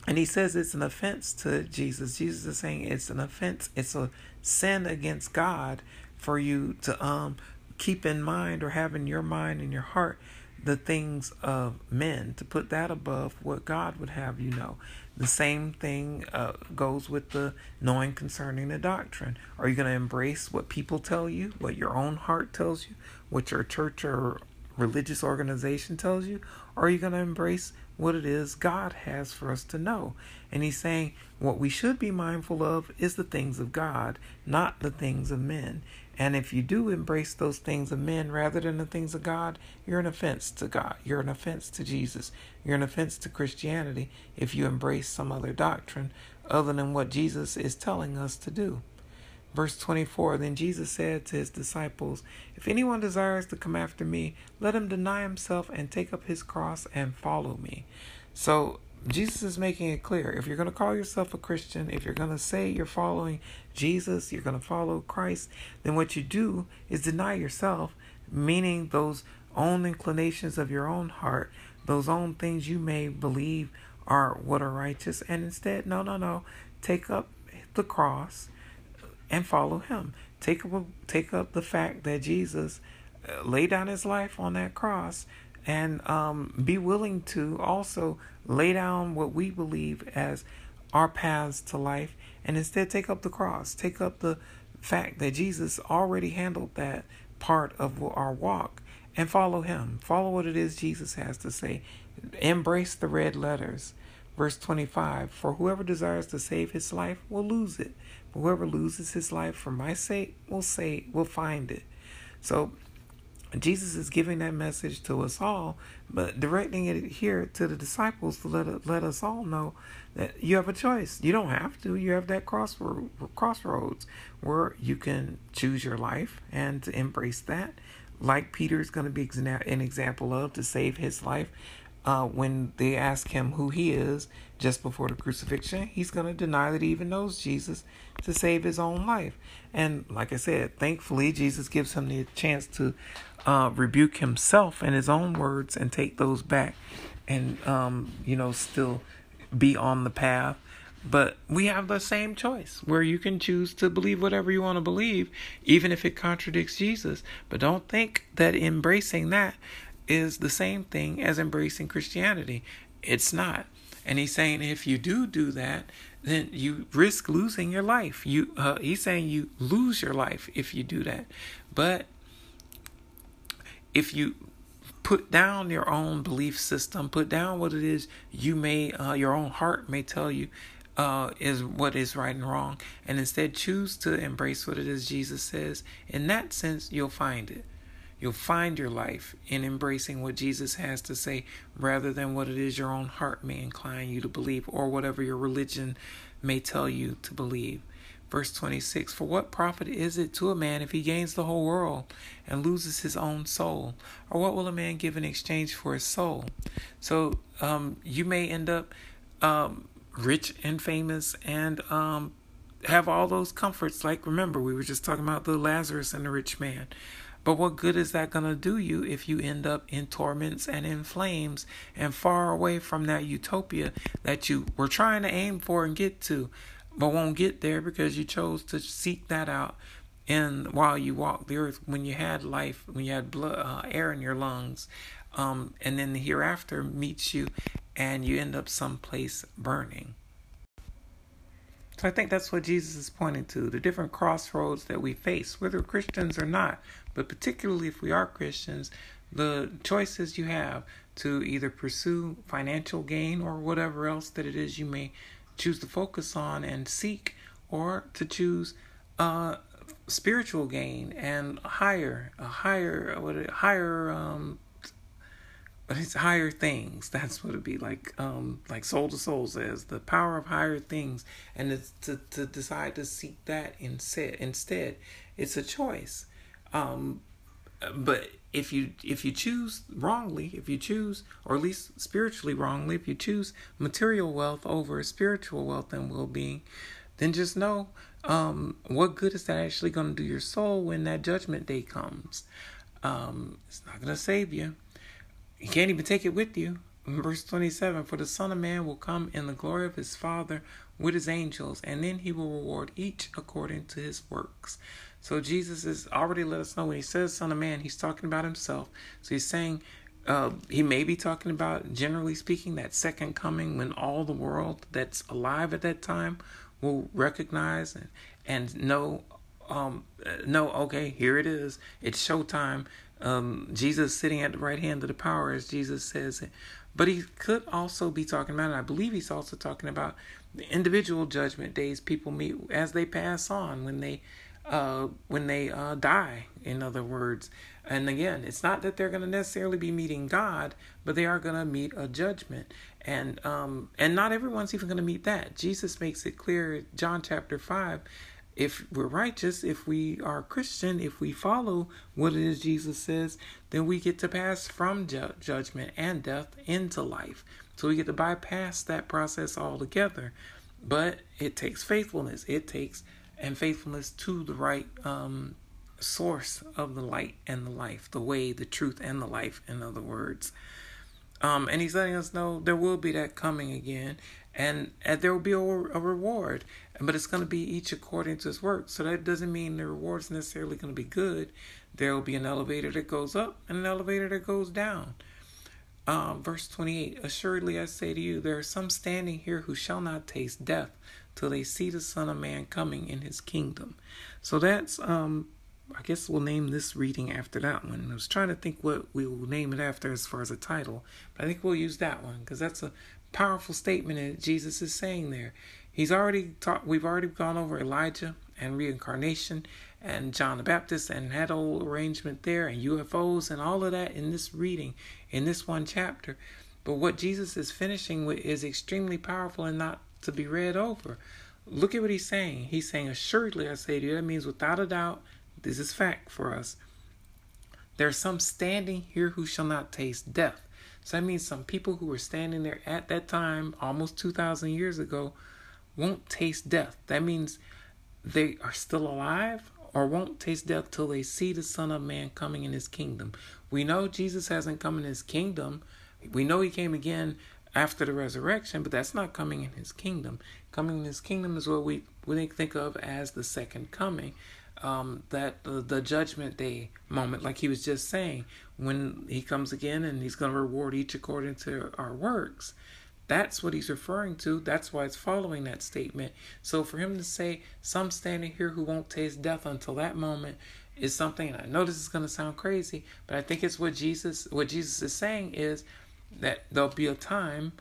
And he says it's an offense to Jesus. Jesus is saying it's an offense, it's a sin against God for you to um keep in mind or have in your mind and your heart the things of men, to put that above what God would have you know. The same thing uh, goes with the knowing concerning the doctrine. Are you going to embrace what people tell you, what your own heart tells you, what your church or religious organization tells you? Or are you going to embrace what it is God has for us to know? And he's saying what we should be mindful of is the things of God, not the things of men. And if you do embrace those things of men rather than the things of God, you're an offense to God. You're an offense to Jesus. You're an offense to Christianity if you embrace some other doctrine other than what Jesus is telling us to do. Verse 24 Then Jesus said to his disciples, If anyone desires to come after me, let him deny himself and take up his cross and follow me. So Jesus is making it clear. If you're going to call yourself a Christian, if you're going to say you're following Jesus, you're going to follow Christ, then what you do is deny yourself, meaning those own inclinations of your own heart, those own things you may believe are what are righteous, and instead, no, no, no, take up the cross and follow Him. Take up, take up the fact that Jesus uh, laid down His life on that cross and um, be willing to also lay down what we believe as our paths to life and instead take up the cross, take up the fact that Jesus already handled that part of our walk and follow him. Follow what it is Jesus has to say. Embrace the red letters. Verse 25 For whoever desires to save his life will lose it. Whoever loses his life for my sake will say will find it. So Jesus is giving that message to us all, but directing it here to the disciples to let let us all know that you have a choice. You don't have to. You have that crossroad, crossroads where you can choose your life and to embrace that, like Peter is going to be an example of to save his life. Uh, when they ask him who he is just before the crucifixion, he's going to deny that he even knows Jesus to save his own life. And like I said, thankfully, Jesus gives him the chance to uh, rebuke himself in his own words and take those back and, um, you know, still be on the path. But we have the same choice where you can choose to believe whatever you want to believe, even if it contradicts Jesus. But don't think that embracing that is the same thing as embracing Christianity. It's not. And he's saying if you do do that, then you risk losing your life. You, uh, he's saying you lose your life if you do that. But if you put down your own belief system, put down what it is you may, uh, your own heart may tell you uh, is what is right and wrong, and instead choose to embrace what it is Jesus says, in that sense, you'll find it. You'll find your life in embracing what Jesus has to say rather than what it is your own heart may incline you to believe or whatever your religion may tell you to believe. Verse 26 For what profit is it to a man if he gains the whole world and loses his own soul? Or what will a man give in exchange for his soul? So um, you may end up um, rich and famous and um, have all those comforts. Like, remember, we were just talking about the Lazarus and the rich man. But what good is that going to do you if you end up in torments and in flames and far away from that utopia that you were trying to aim for and get to? but won't get there because you chose to seek that out and while you walk the earth when you had life when you had blood uh, air in your lungs um, and then the hereafter meets you and you end up someplace burning So I think that's what Jesus is pointing to the different crossroads that we face, whether Christians or not, but particularly if we are Christians, the choices you have to either pursue financial gain or whatever else that it is you may choose to focus on and seek, or to choose uh, spiritual gain and higher, a higher, what higher um, but it's higher things. That's what it'd be like. Um, like Soul to Soul says, the power of higher things, and it's to to decide to seek that instead. Instead, it's a choice. Um, but if you if you choose wrongly, if you choose, or at least spiritually wrongly, if you choose material wealth over spiritual wealth and well being, then just know um, what good is that actually going to do your soul when that judgment day comes. Um, it's not going to save you you can't even take it with you. Verse 27 For the Son of Man will come in the glory of his Father with his angels, and then he will reward each according to his works. So Jesus has already let us know when he says Son of Man, he's talking about himself. So he's saying, uh, he may be talking about, generally speaking, that second coming when all the world that's alive at that time will recognize and, and know, um, know, okay, here it is. It's showtime um, Jesus sitting at the right hand of the power, as Jesus says it. But he could also be talking about, and I believe he's also talking about the individual judgment days people meet as they pass on when they uh, when they uh, die. In other words, and again, it's not that they're going to necessarily be meeting God, but they are going to meet a judgment, and um, and not everyone's even going to meet that. Jesus makes it clear, John chapter five, if we're righteous, if we are Christian, if we follow what it is Jesus says, then we get to pass from ju- judgment and death into life. So we get to bypass that process altogether. But it takes faithfulness. It takes and faithfulness to the right um, source of the light and the life, the way, the truth, and the life. In other words. Um, and he's letting us know there will be that coming again, and, and there will be a, a reward, but it's going to be each according to his work. So that doesn't mean the reward is necessarily going to be good. There will be an elevator that goes up and an elevator that goes down. Um, verse 28 Assuredly I say to you, there are some standing here who shall not taste death till they see the Son of Man coming in his kingdom. So that's um, I guess we'll name this reading after that one. I was trying to think what we will name it after as far as a title, but I think we'll use that one because that's a powerful statement that Jesus is saying there. He's already taught. We've already gone over Elijah and reincarnation and John the Baptist and that whole arrangement there and UFOs and all of that in this reading in this one chapter. But what Jesus is finishing with is extremely powerful and not to be read over. Look at what he's saying. He's saying, Assuredly, I say to you, that means without a doubt, this is fact for us. There are some standing here who shall not taste death. So that means some people who were standing there at that time, almost 2,000 years ago, won't taste death. That means they are still alive or won't taste death till they see the Son of Man coming in his kingdom. We know Jesus hasn't come in his kingdom. We know he came again after the resurrection, but that's not coming in his kingdom. Coming in his kingdom is what we, we think of as the second coming um, that uh, the judgment day moment, like he was just saying, when he comes again and he's going to reward each according to our works. That's what he's referring to. That's why it's following that statement. So for him to say, Some standing here who won't taste death until that moment is something, and I know this is going to sound crazy, but I think it's what Jesus, what Jesus is saying is that there'll be a time,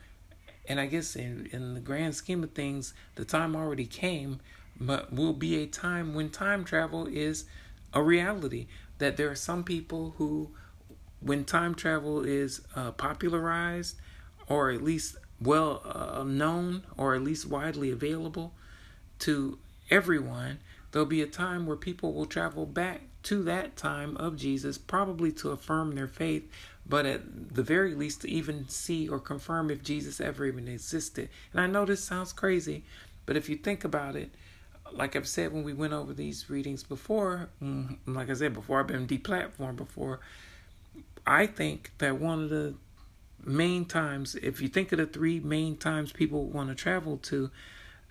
and I guess in, in the grand scheme of things, the time already came but will be a time when time travel is a reality. That there are some people who, when time travel is uh, popularized or at least well uh, known or at least widely available to everyone, there'll be a time where people will travel back to that time of Jesus, probably to affirm their faith, but at the very least to even see or confirm if Jesus ever even existed. And I know this sounds crazy, but if you think about it, like I've said when we went over these readings before, mm, like I said before, I've been deplatformed before. I think that one of the main times, if you think of the three main times people want to travel to,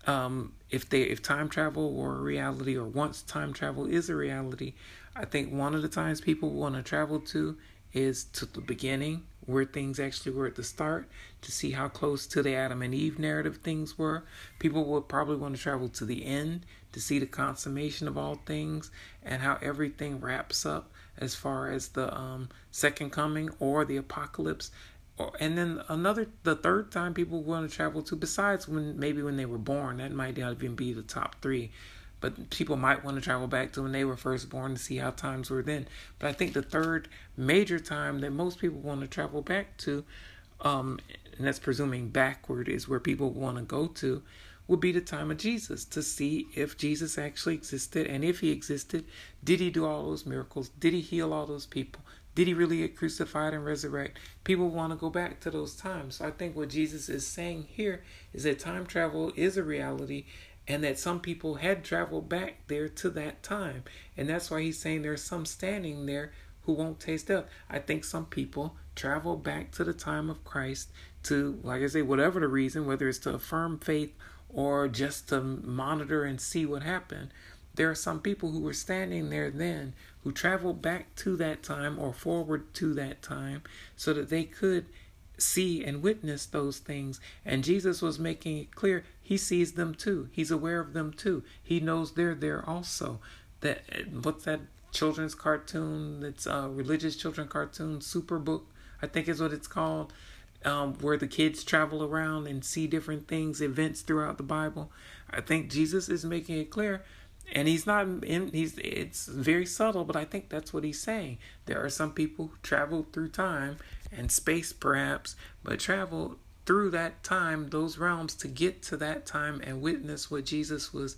um, if they if time travel were a reality or once time travel is a reality, I think one of the times people want to travel to is to the beginning, where things actually were at the start, to see how close to the Adam and Eve narrative things were. People would probably want to travel to the end to see the consummation of all things and how everything wraps up as far as the um, second coming or the apocalypse. Or, and then another, the third time people want to travel to, besides when maybe when they were born, that might not even be the top three but people might want to travel back to when they were first born to see how times were then. But I think the third major time that most people want to travel back to, um, and that's presuming backward is where people want to go to, would be the time of Jesus to see if Jesus actually existed and if he existed, did he do all those miracles? Did he heal all those people? Did he really get crucified and resurrect? People want to go back to those times. So I think what Jesus is saying here is that time travel is a reality and that some people had traveled back there to that time. And that's why he's saying there's some standing there who won't taste death. I think some people travel back to the time of Christ to, like I say, whatever the reason, whether it's to affirm faith or just to monitor and see what happened. There are some people who were standing there then who traveled back to that time or forward to that time so that they could see and witness those things. And Jesus was making it clear he sees them too. He's aware of them too. He knows they're there also. That what's that children's cartoon? That's a religious children cartoon, Superbook, I think is what it's called. Um, where the kids travel around and see different things, events throughout the Bible. I think Jesus is making it clear and he's not in he's it's very subtle but i think that's what he's saying there are some people who travel through time and space perhaps but travel through that time those realms to get to that time and witness what jesus was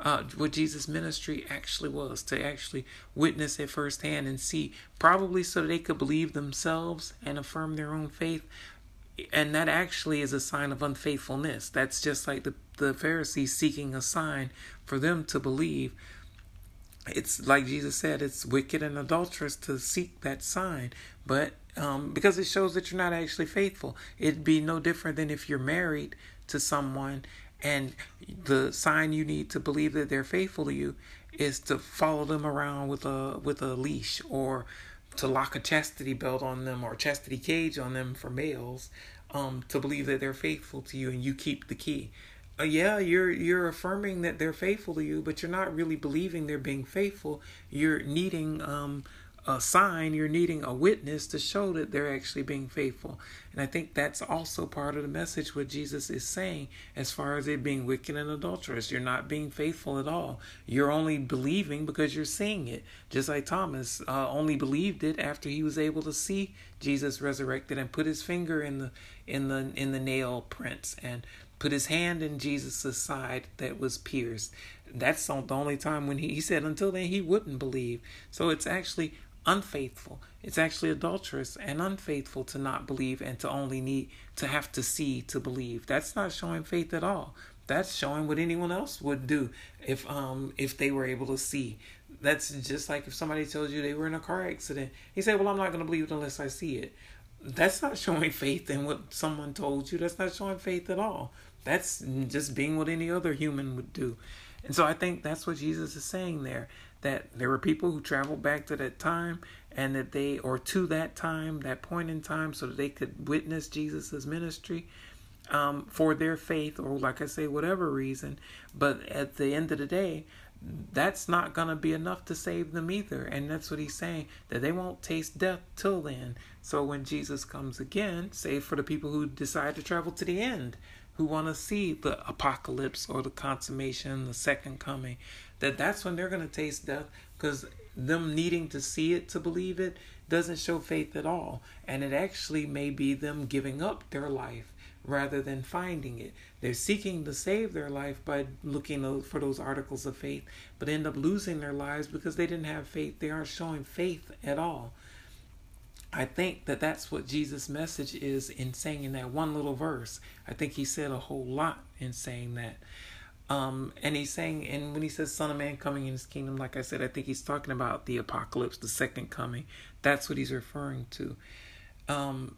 uh, what jesus ministry actually was to actually witness it firsthand and see probably so they could believe themselves and affirm their own faith and that actually is a sign of unfaithfulness. That's just like the, the Pharisees seeking a sign for them to believe. It's like Jesus said, it's wicked and adulterous to seek that sign, but um, because it shows that you're not actually faithful. It'd be no different than if you're married to someone and the sign you need to believe that they're faithful to you is to follow them around with a with a leash or to lock a chastity belt on them or chastity cage on them for males um, to believe that they're faithful to you and you keep the key. Uh, yeah, you're you're affirming that they're faithful to you, but you're not really believing they're being faithful. You're needing um, a sign, you're needing a witness to show that they're actually being faithful. And I think that's also part of the message what Jesus is saying as far as it being wicked and adulterous. You're not being faithful at all. You're only believing because you're seeing it. Just like Thomas uh, only believed it after he was able to see Jesus resurrected and put his finger in the in the in the nail prints and put his hand in Jesus' side that was pierced. That's the only time when he, he said until then he wouldn't believe. So it's actually unfaithful. It's actually adulterous and unfaithful to not believe and to only need to have to see to believe. That's not showing faith at all. That's showing what anyone else would do if um if they were able to see. That's just like if somebody tells you they were in a car accident. He said, "Well, I'm not going to believe it unless I see it." That's not showing faith in what someone told you. That's not showing faith at all. That's just being what any other human would do. And so I think that's what Jesus is saying there that there were people who traveled back to that time and that they or to that time that point in time so that they could witness jesus's ministry um, for their faith or like i say whatever reason. But at the end of the day that's not going to be enough to save them either. And that's what he's saying that they won't taste death till then. So when jesus comes again save for the people who decide to travel to the end who want to see the apocalypse or the consummation the second coming that that's when they're going to taste death because them needing to see it to believe it doesn't show faith at all. And it actually may be them giving up their life rather than finding it. They're seeking to save their life by looking for those articles of faith, but end up losing their lives because they didn't have faith. They aren't showing faith at all. I think that that's what Jesus' message is in saying in that one little verse. I think he said a whole lot in saying that. Um, and he's saying, and when he says Son of Man coming in his kingdom, like I said, I think he's talking about the apocalypse, the second coming. That's what he's referring to. Um,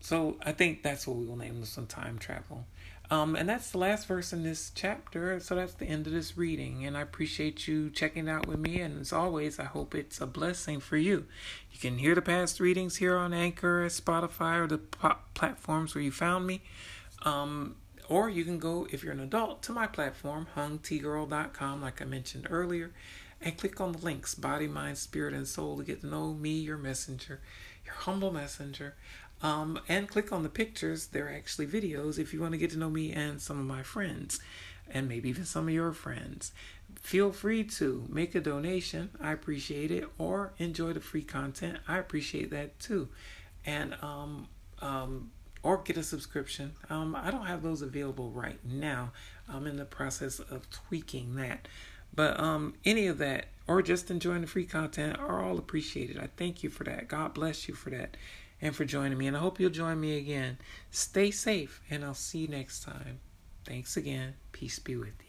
so I think that's what we will name this one time travel. Um, and that's the last verse in this chapter, so that's the end of this reading. And I appreciate you checking out with me. And as always, I hope it's a blessing for you. You can hear the past readings here on Anchor, Spotify, or the platforms where you found me. Um, or you can go, if you're an adult, to my platform, hungtgirl.com, like I mentioned earlier, and click on the links body, mind, spirit, and soul to get to know me, your messenger, your humble messenger. Um, and click on the pictures. They're actually videos if you want to get to know me and some of my friends, and maybe even some of your friends. Feel free to make a donation. I appreciate it. Or enjoy the free content. I appreciate that too. And um, um, or get a subscription. Um, I don't have those available right now. I'm in the process of tweaking that. But um, any of that, or just enjoying the free content, are all appreciated. I thank you for that. God bless you for that and for joining me. And I hope you'll join me again. Stay safe, and I'll see you next time. Thanks again. Peace be with you.